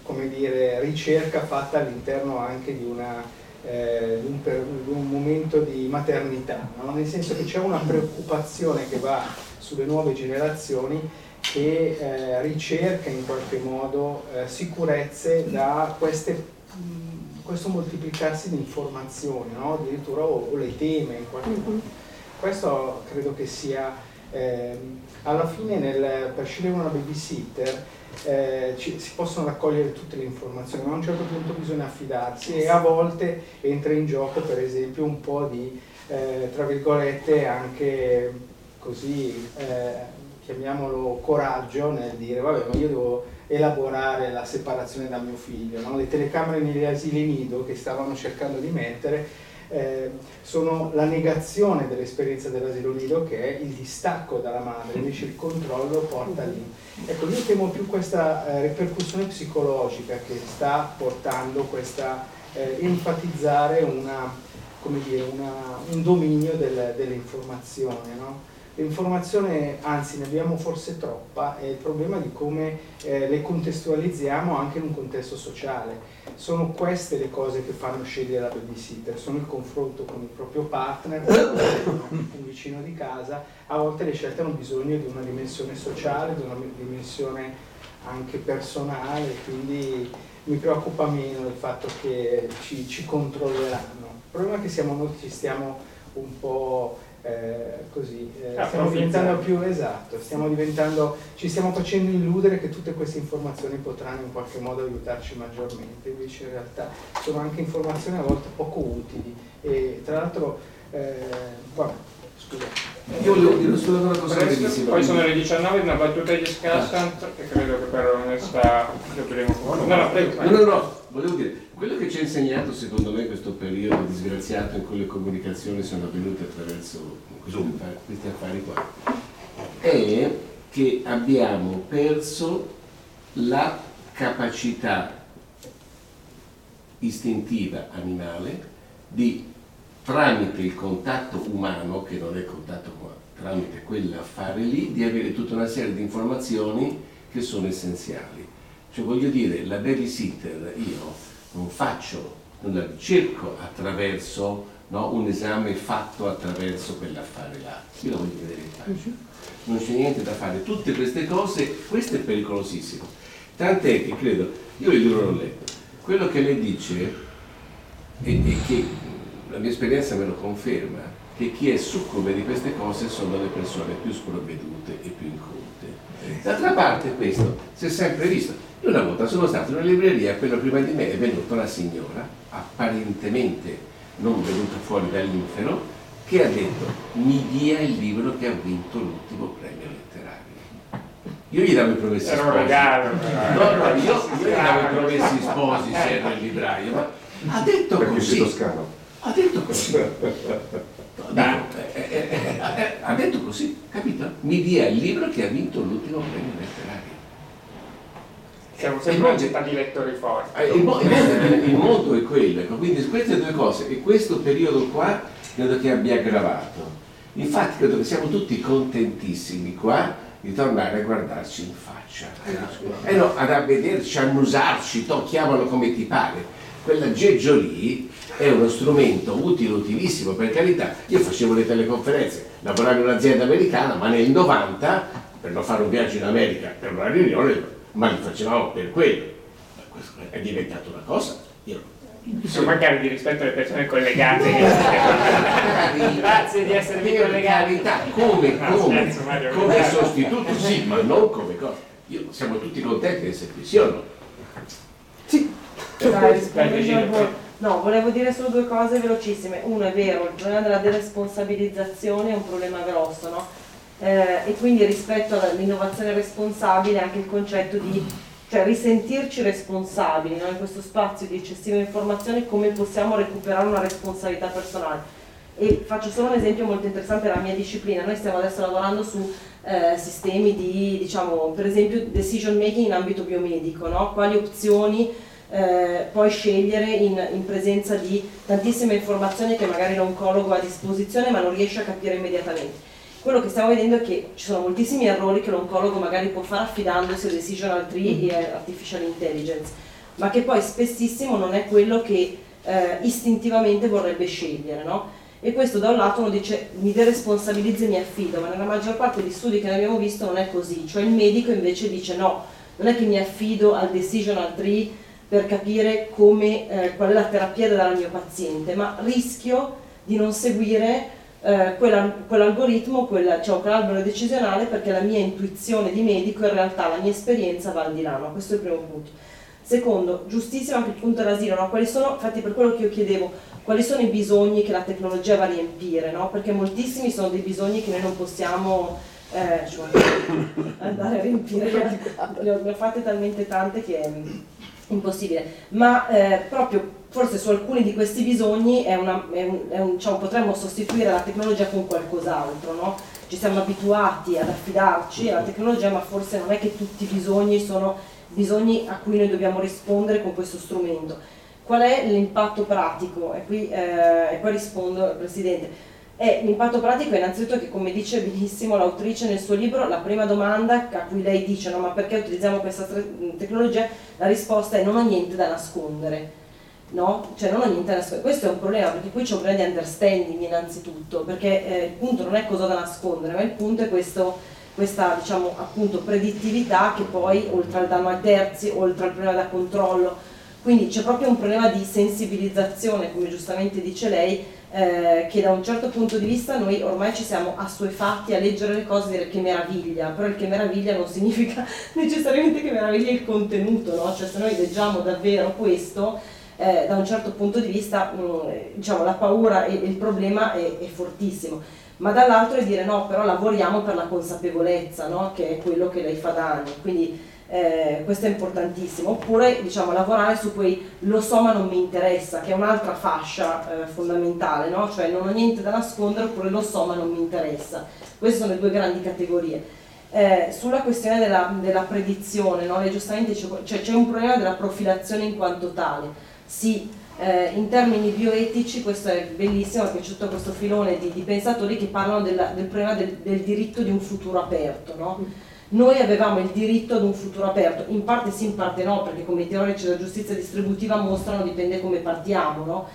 come dire, ricerca fatta all'interno anche di, una, eh, un, per, un, momento di maternità, no? nel senso che c'è una preoccupazione che va sulle nuove generazioni che eh, ricerca in qualche modo eh, sicurezze da queste mh, questo moltiplicarsi di informazioni, no? addirittura o, o, le teme in qualche modo. Mm-hmm. Questo credo che sia, eh, alla fine nel, per scegliere una babysitter eh, ci, si possono raccogliere tutte le informazioni, ma a un certo punto bisogna affidarsi e a volte entra in gioco per esempio un po' di, eh, tra virgolette, anche così, eh, chiamiamolo coraggio nel dire vabbè ma io devo elaborare la separazione da mio figlio. No? Le telecamere negli asili nido che stavano cercando di mettere eh, sono la negazione dell'esperienza dell'asilo nido che è il distacco dalla madre, invece il controllo porta lì. Ecco, io temo più questa eh, ripercussione psicologica che sta portando questa eh, enfatizzare una, dire, una, un dominio del, dell'informazione. No? L'informazione, anzi ne abbiamo forse troppa, è il problema di come eh, le contestualizziamo anche in un contesto sociale. Sono queste le cose che fanno scegliere la babysitter, sono il confronto con il proprio partner, un vicino di casa, a volte le scelte hanno bisogno di una dimensione sociale, di una dimensione anche personale, quindi mi preoccupa meno il fatto che ci, ci controlleranno. Il problema è che siamo noi ci stiamo un po' Eh, così eh, ah, stiamo diventando più esatto, stiamo diventando, ci stiamo facendo illudere che tutte queste informazioni potranno in qualche modo aiutarci maggiormente, invece in realtà sono anche informazioni a volte poco utili e tra l'altro Eh, vabbè, scusa. Io volevo dire solo una cosa bellissima. Poi sono le 19, una battuta di Scassant che credo che per onestà dovremo... No, no, prego. No, no, no, volevo dire, quello che ci ha insegnato secondo me questo periodo disgraziato in cui le comunicazioni sono avvenute attraverso questi affari, qua, è che abbiamo perso la capacità istintiva animale di tramite il contatto umano, che non è contatto umano, tramite quell'affare lì, di avere tutta una serie di informazioni che sono essenziali. Cioè voglio dire, la babysitter io non faccio, non la ricerco attraverso no, un esame fatto attraverso quell'affare là, io la voglio vedere in faccia. Non c'è niente da fare, tutte queste cose, questo è pericolosissimo. Tant'è che credo, io il libro l'ho letto, quello che lei dice è, è che la mia esperienza me lo conferma, che chi è succube di queste cose sono le persone più sprovvedute e più incolte. D'altra parte questo si è sempre visto. Io una volta sono stato in una libreria, quello prima di me è venuta una signora, apparentemente non venuta fuori dall'infero, che ha detto mi dia il libro che ha vinto l'ultimo premio letterario. Io gli davo i promessi Era un sposi. regalo. No, no, io, io gli davo i promessi sposi se ero il libraio, ma ha detto Perché così. toscano. Ha detto così. Dai, eh, eh, eh, eh, ha detto così, capito? Mi dia il libro che ha vinto l'ultimo premio. Siamo sempre una città di lettori forti. Eh, Il, mo- il mondo, è quello, ecco, quindi queste due cose e questo periodo qua credo che abbia aggravato. Infatti credo che siamo tutti contentissimi qua di tornare a guardarci in faccia. E no, ad a vederci, a annusarci, to, chiamalo come ti pare. Quell'aggeggio lì è uno strumento utile, utilissimo, per carità. Io facevo le teleconferenze, lavoravo in un'azienda americana, ma nel 90, per non fare un viaggio in America, per una riunione, ma li facevamo per quello. Ma questo È diventata una cosa. Io Sono mancare di rispetto alle persone collegate. Grazie di esservi per collegati. carità, come, No, come, come sostituto, sì, ma non come cosa. Io, siamo tutti contenti di essere qui, sì o no? Volo. No, volevo dire solo due cose velocissime. Uno è vero, il problema della deresponsabilizzazione è un problema grosso, no? Eh, e quindi rispetto all'innovazione responsabile anche il concetto di cioè, risentirci responsabili no? in questo spazio di eccessiva informazione, come possiamo recuperare una responsabilità personale. E faccio solo un esempio molto interessante della mia disciplina. Noi stiamo adesso lavorando su eh, sistemi di, diciamo, per esempio, decision making in ambito biomedico, no? quali opzioni eh, puoi scegliere in, in presenza di tantissime informazioni che magari l'oncologo ha a disposizione ma non riesce a capire immediatamente. Quello che stiamo vedendo è che ci sono moltissimi errori che l'oncologo magari può fare affidandosi a decisional tree e a artificial intelligence, ma che poi spessissimo non è quello che eh, istintivamente vorrebbe scegliere, no? E questo da un lato uno dice mi deresponsabilizzo e mi affido, ma nella maggior parte degli studi che ne abbiamo visto non è così, cioè il medico invece dice no, non è che mi affido al decisional tree per capire come, eh, qual è la terapia da dare al mio paziente, ma rischio di non seguire eh, quella- quell'algoritmo, quella, cioè quell'albero decisionale perché la mia intuizione di medico in realtà la mia esperienza va al di là, no? questo è il primo punto. Secondo, giustissimo anche il punto dell'asilo, no? quali sono, infatti per quello che io chiedevo, quali sono i bisogni che la tecnologia va a riempire, no? perché moltissimi sono dei bisogni che noi non possiamo eh, cioè, andare a riempire, ne ho, ne ho fatte talmente tante che è impossibile, ma eh, proprio forse su alcuni di questi bisogni è una- è un- è un- diciamo, potremmo sostituire la tecnologia con qualcos'altro, no? ci siamo abituati ad affidarci alla tecnologia, ma forse non è che tutti i bisogni sono bisogni a cui noi dobbiamo rispondere con questo strumento. Qual è l'impatto pratico? E qui, eh, e qua rispondo al Presidente. Eh, l'impatto pratico è innanzitutto che, come dice benissimo l'autrice nel suo libro, la prima domanda a cui lei dice no, ma perché utilizziamo questa tecnologia, la risposta è non ho niente da nascondere. No? Cioè non da nascondere. Questo è un problema perché qui c'è un problema di understanding innanzitutto, perché eh, il punto non è cosa da nascondere, ma il punto è questo, questa diciamo, appunto, predittività che poi oltre al danno ai terzi, oltre al problema da controllo, quindi c'è proprio un problema di sensibilizzazione, come giustamente dice lei, eh, che da un certo punto di vista noi ormai ci siamo assuefatti a leggere le cose e dire che meraviglia, però il che meraviglia non significa necessariamente che meraviglia il contenuto, no? Cioè se noi leggiamo davvero questo, eh, da un certo punto di vista mh, mm, diciamo, la paura e il problema è, è, fortissimo, ma dall'altro è dire no, però lavoriamo per la consapevolezza, no? che è quello che lei fa da anni, quindi eh, questo è importantissimo, oppure diciamo, lavorare su quei lo so ma non mi interessa, che è un'altra fascia eh, fondamentale, no? cioè non ho niente da nascondere oppure lo so ma non mi interessa, queste sono le due grandi categorie. Eh, sulla questione della, della predizione, no? lei giustamente dice, cioè, c'è un problema della profilazione in quanto tale, sì, eh, in termini bioetici questo è bellissimo, perché c'è tutto questo filone di, di pensatori che parlano della, del problema del, del, diritto di un futuro aperto. No? Noi avevamo il diritto ad un futuro aperto, in parte sì, in parte no, perché come i teorici della giustizia distributiva mostrano dipende come partiamo, no?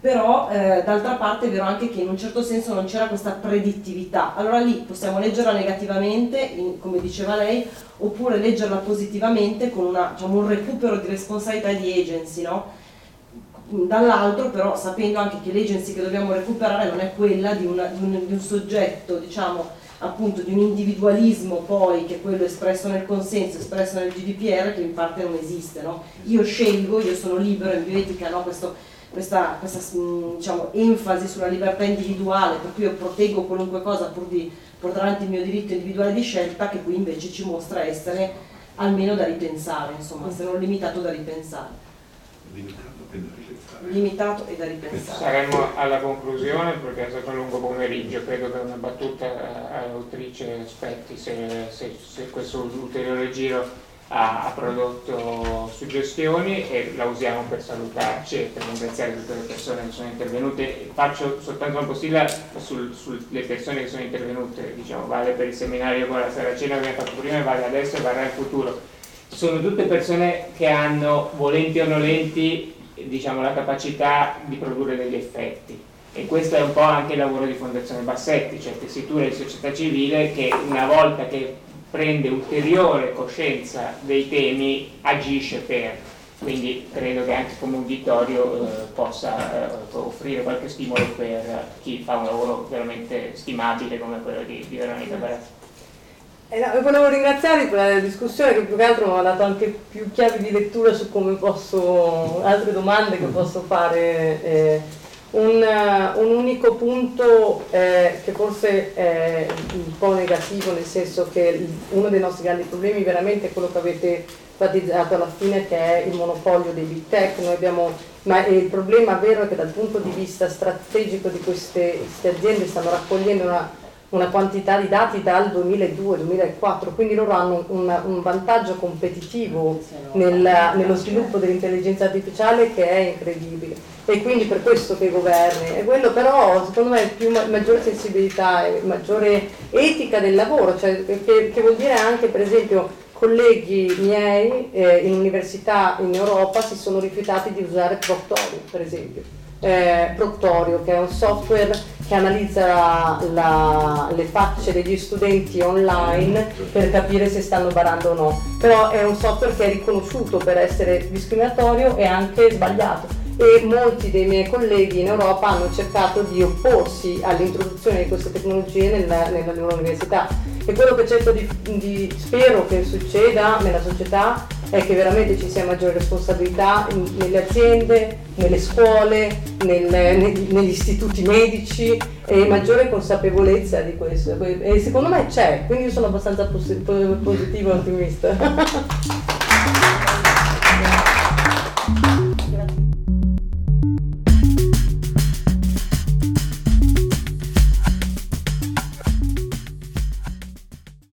però eh, d'altra parte è vero anche che in un certo senso non c'era questa predittività, allora lì possiamo leggerla negativamente, in, come diceva lei, oppure leggerla positivamente con una, diciamo, un recupero di responsabilità di agency, no? Dall'altro però sapendo anche che l'agency che dobbiamo recuperare non è quella di, una, di, un, di un, soggetto, diciamo appunto di un individualismo poi che è quello espresso nel consenso, espresso nel GDPR che in parte non esiste, no? io scelgo, io sono libero in bioetica, no? Questo, questa, questa diciamo, enfasi sulla libertà individuale, per cui io proteggo qualunque cosa pur di portare avanti il mio diritto individuale di scelta, che qui invece ci mostra essere almeno da ripensare, insomma, se non limitato da ripensare limitato e da ripensare. Saremmo alla conclusione perché è stato un lungo pomeriggio, credo che una battuta all'autrice aspetti se, se, se, questo ulteriore giro ha, ha, prodotto suggestioni e la usiamo per salutarci e per ringraziare tutte le persone che sono intervenute. Faccio soltanto una postilla sulle sul, persone che sono intervenute, diciamo, vale per il seminario con la Saracena che abbiamo fatto prima, vale adesso e varrà in futuro. Sono tutte persone che hanno, volenti o nolenti, diciamo, la capacità di produrre degli effetti e questo è un po' anche il lavoro di Fondazione Bassetti, cioè tessitura di società civile che una volta che prende ulteriore coscienza dei temi agisce per, quindi credo che anche come uditorio eh, possa eh, offrire qualche stimolo per chi fa un lavoro veramente stimabile come quello di, di Veronica Barazzi. Eh no, volevo ringraziarvi per la discussione che più che altro mi ha dato anche più chiavi di lettura su come posso, altre domande che posso fare. Eh, un, un, unico punto eh, che forse è un po' negativo, nel senso che uno dei nostri grandi problemi veramente è quello che avete enfatizzato alla fine, che è il monopolio dei big tech. Abbiamo, ma il problema vero è che dal punto di vista strategico di queste, queste aziende stanno raccogliendo una una quantità di dati dal 2002-2004, quindi loro hanno un, un vantaggio competitivo nel, nello sviluppo dell'intelligenza artificiale che è incredibile. E quindi per questo che i governi, è quello però secondo me più maggiore sensibilità e maggiore etica del lavoro, cioè, che, che vuol dire anche per esempio colleghi miei eh, in università in Europa si sono rifiutati di usare Proctorio per esempio eh, Proctorio, che è un software che analizza la, la, le facce degli studenti online per capire se stanno barando o no. Però è un software che è riconosciuto per essere discriminatorio e anche sbagliato e molti dei miei colleghi in Europa hanno cercato di opporsi all'introduzione di queste tecnologie nella, nella loro università e quello che cerco di, di, spero che succeda nella società è che veramente ci sia maggiore responsabilità in, nelle aziende, nelle scuole, nel, neg, negli istituti medici e maggiore consapevolezza di questo e secondo me c'è, quindi sono abbastanza positivo e ottimista.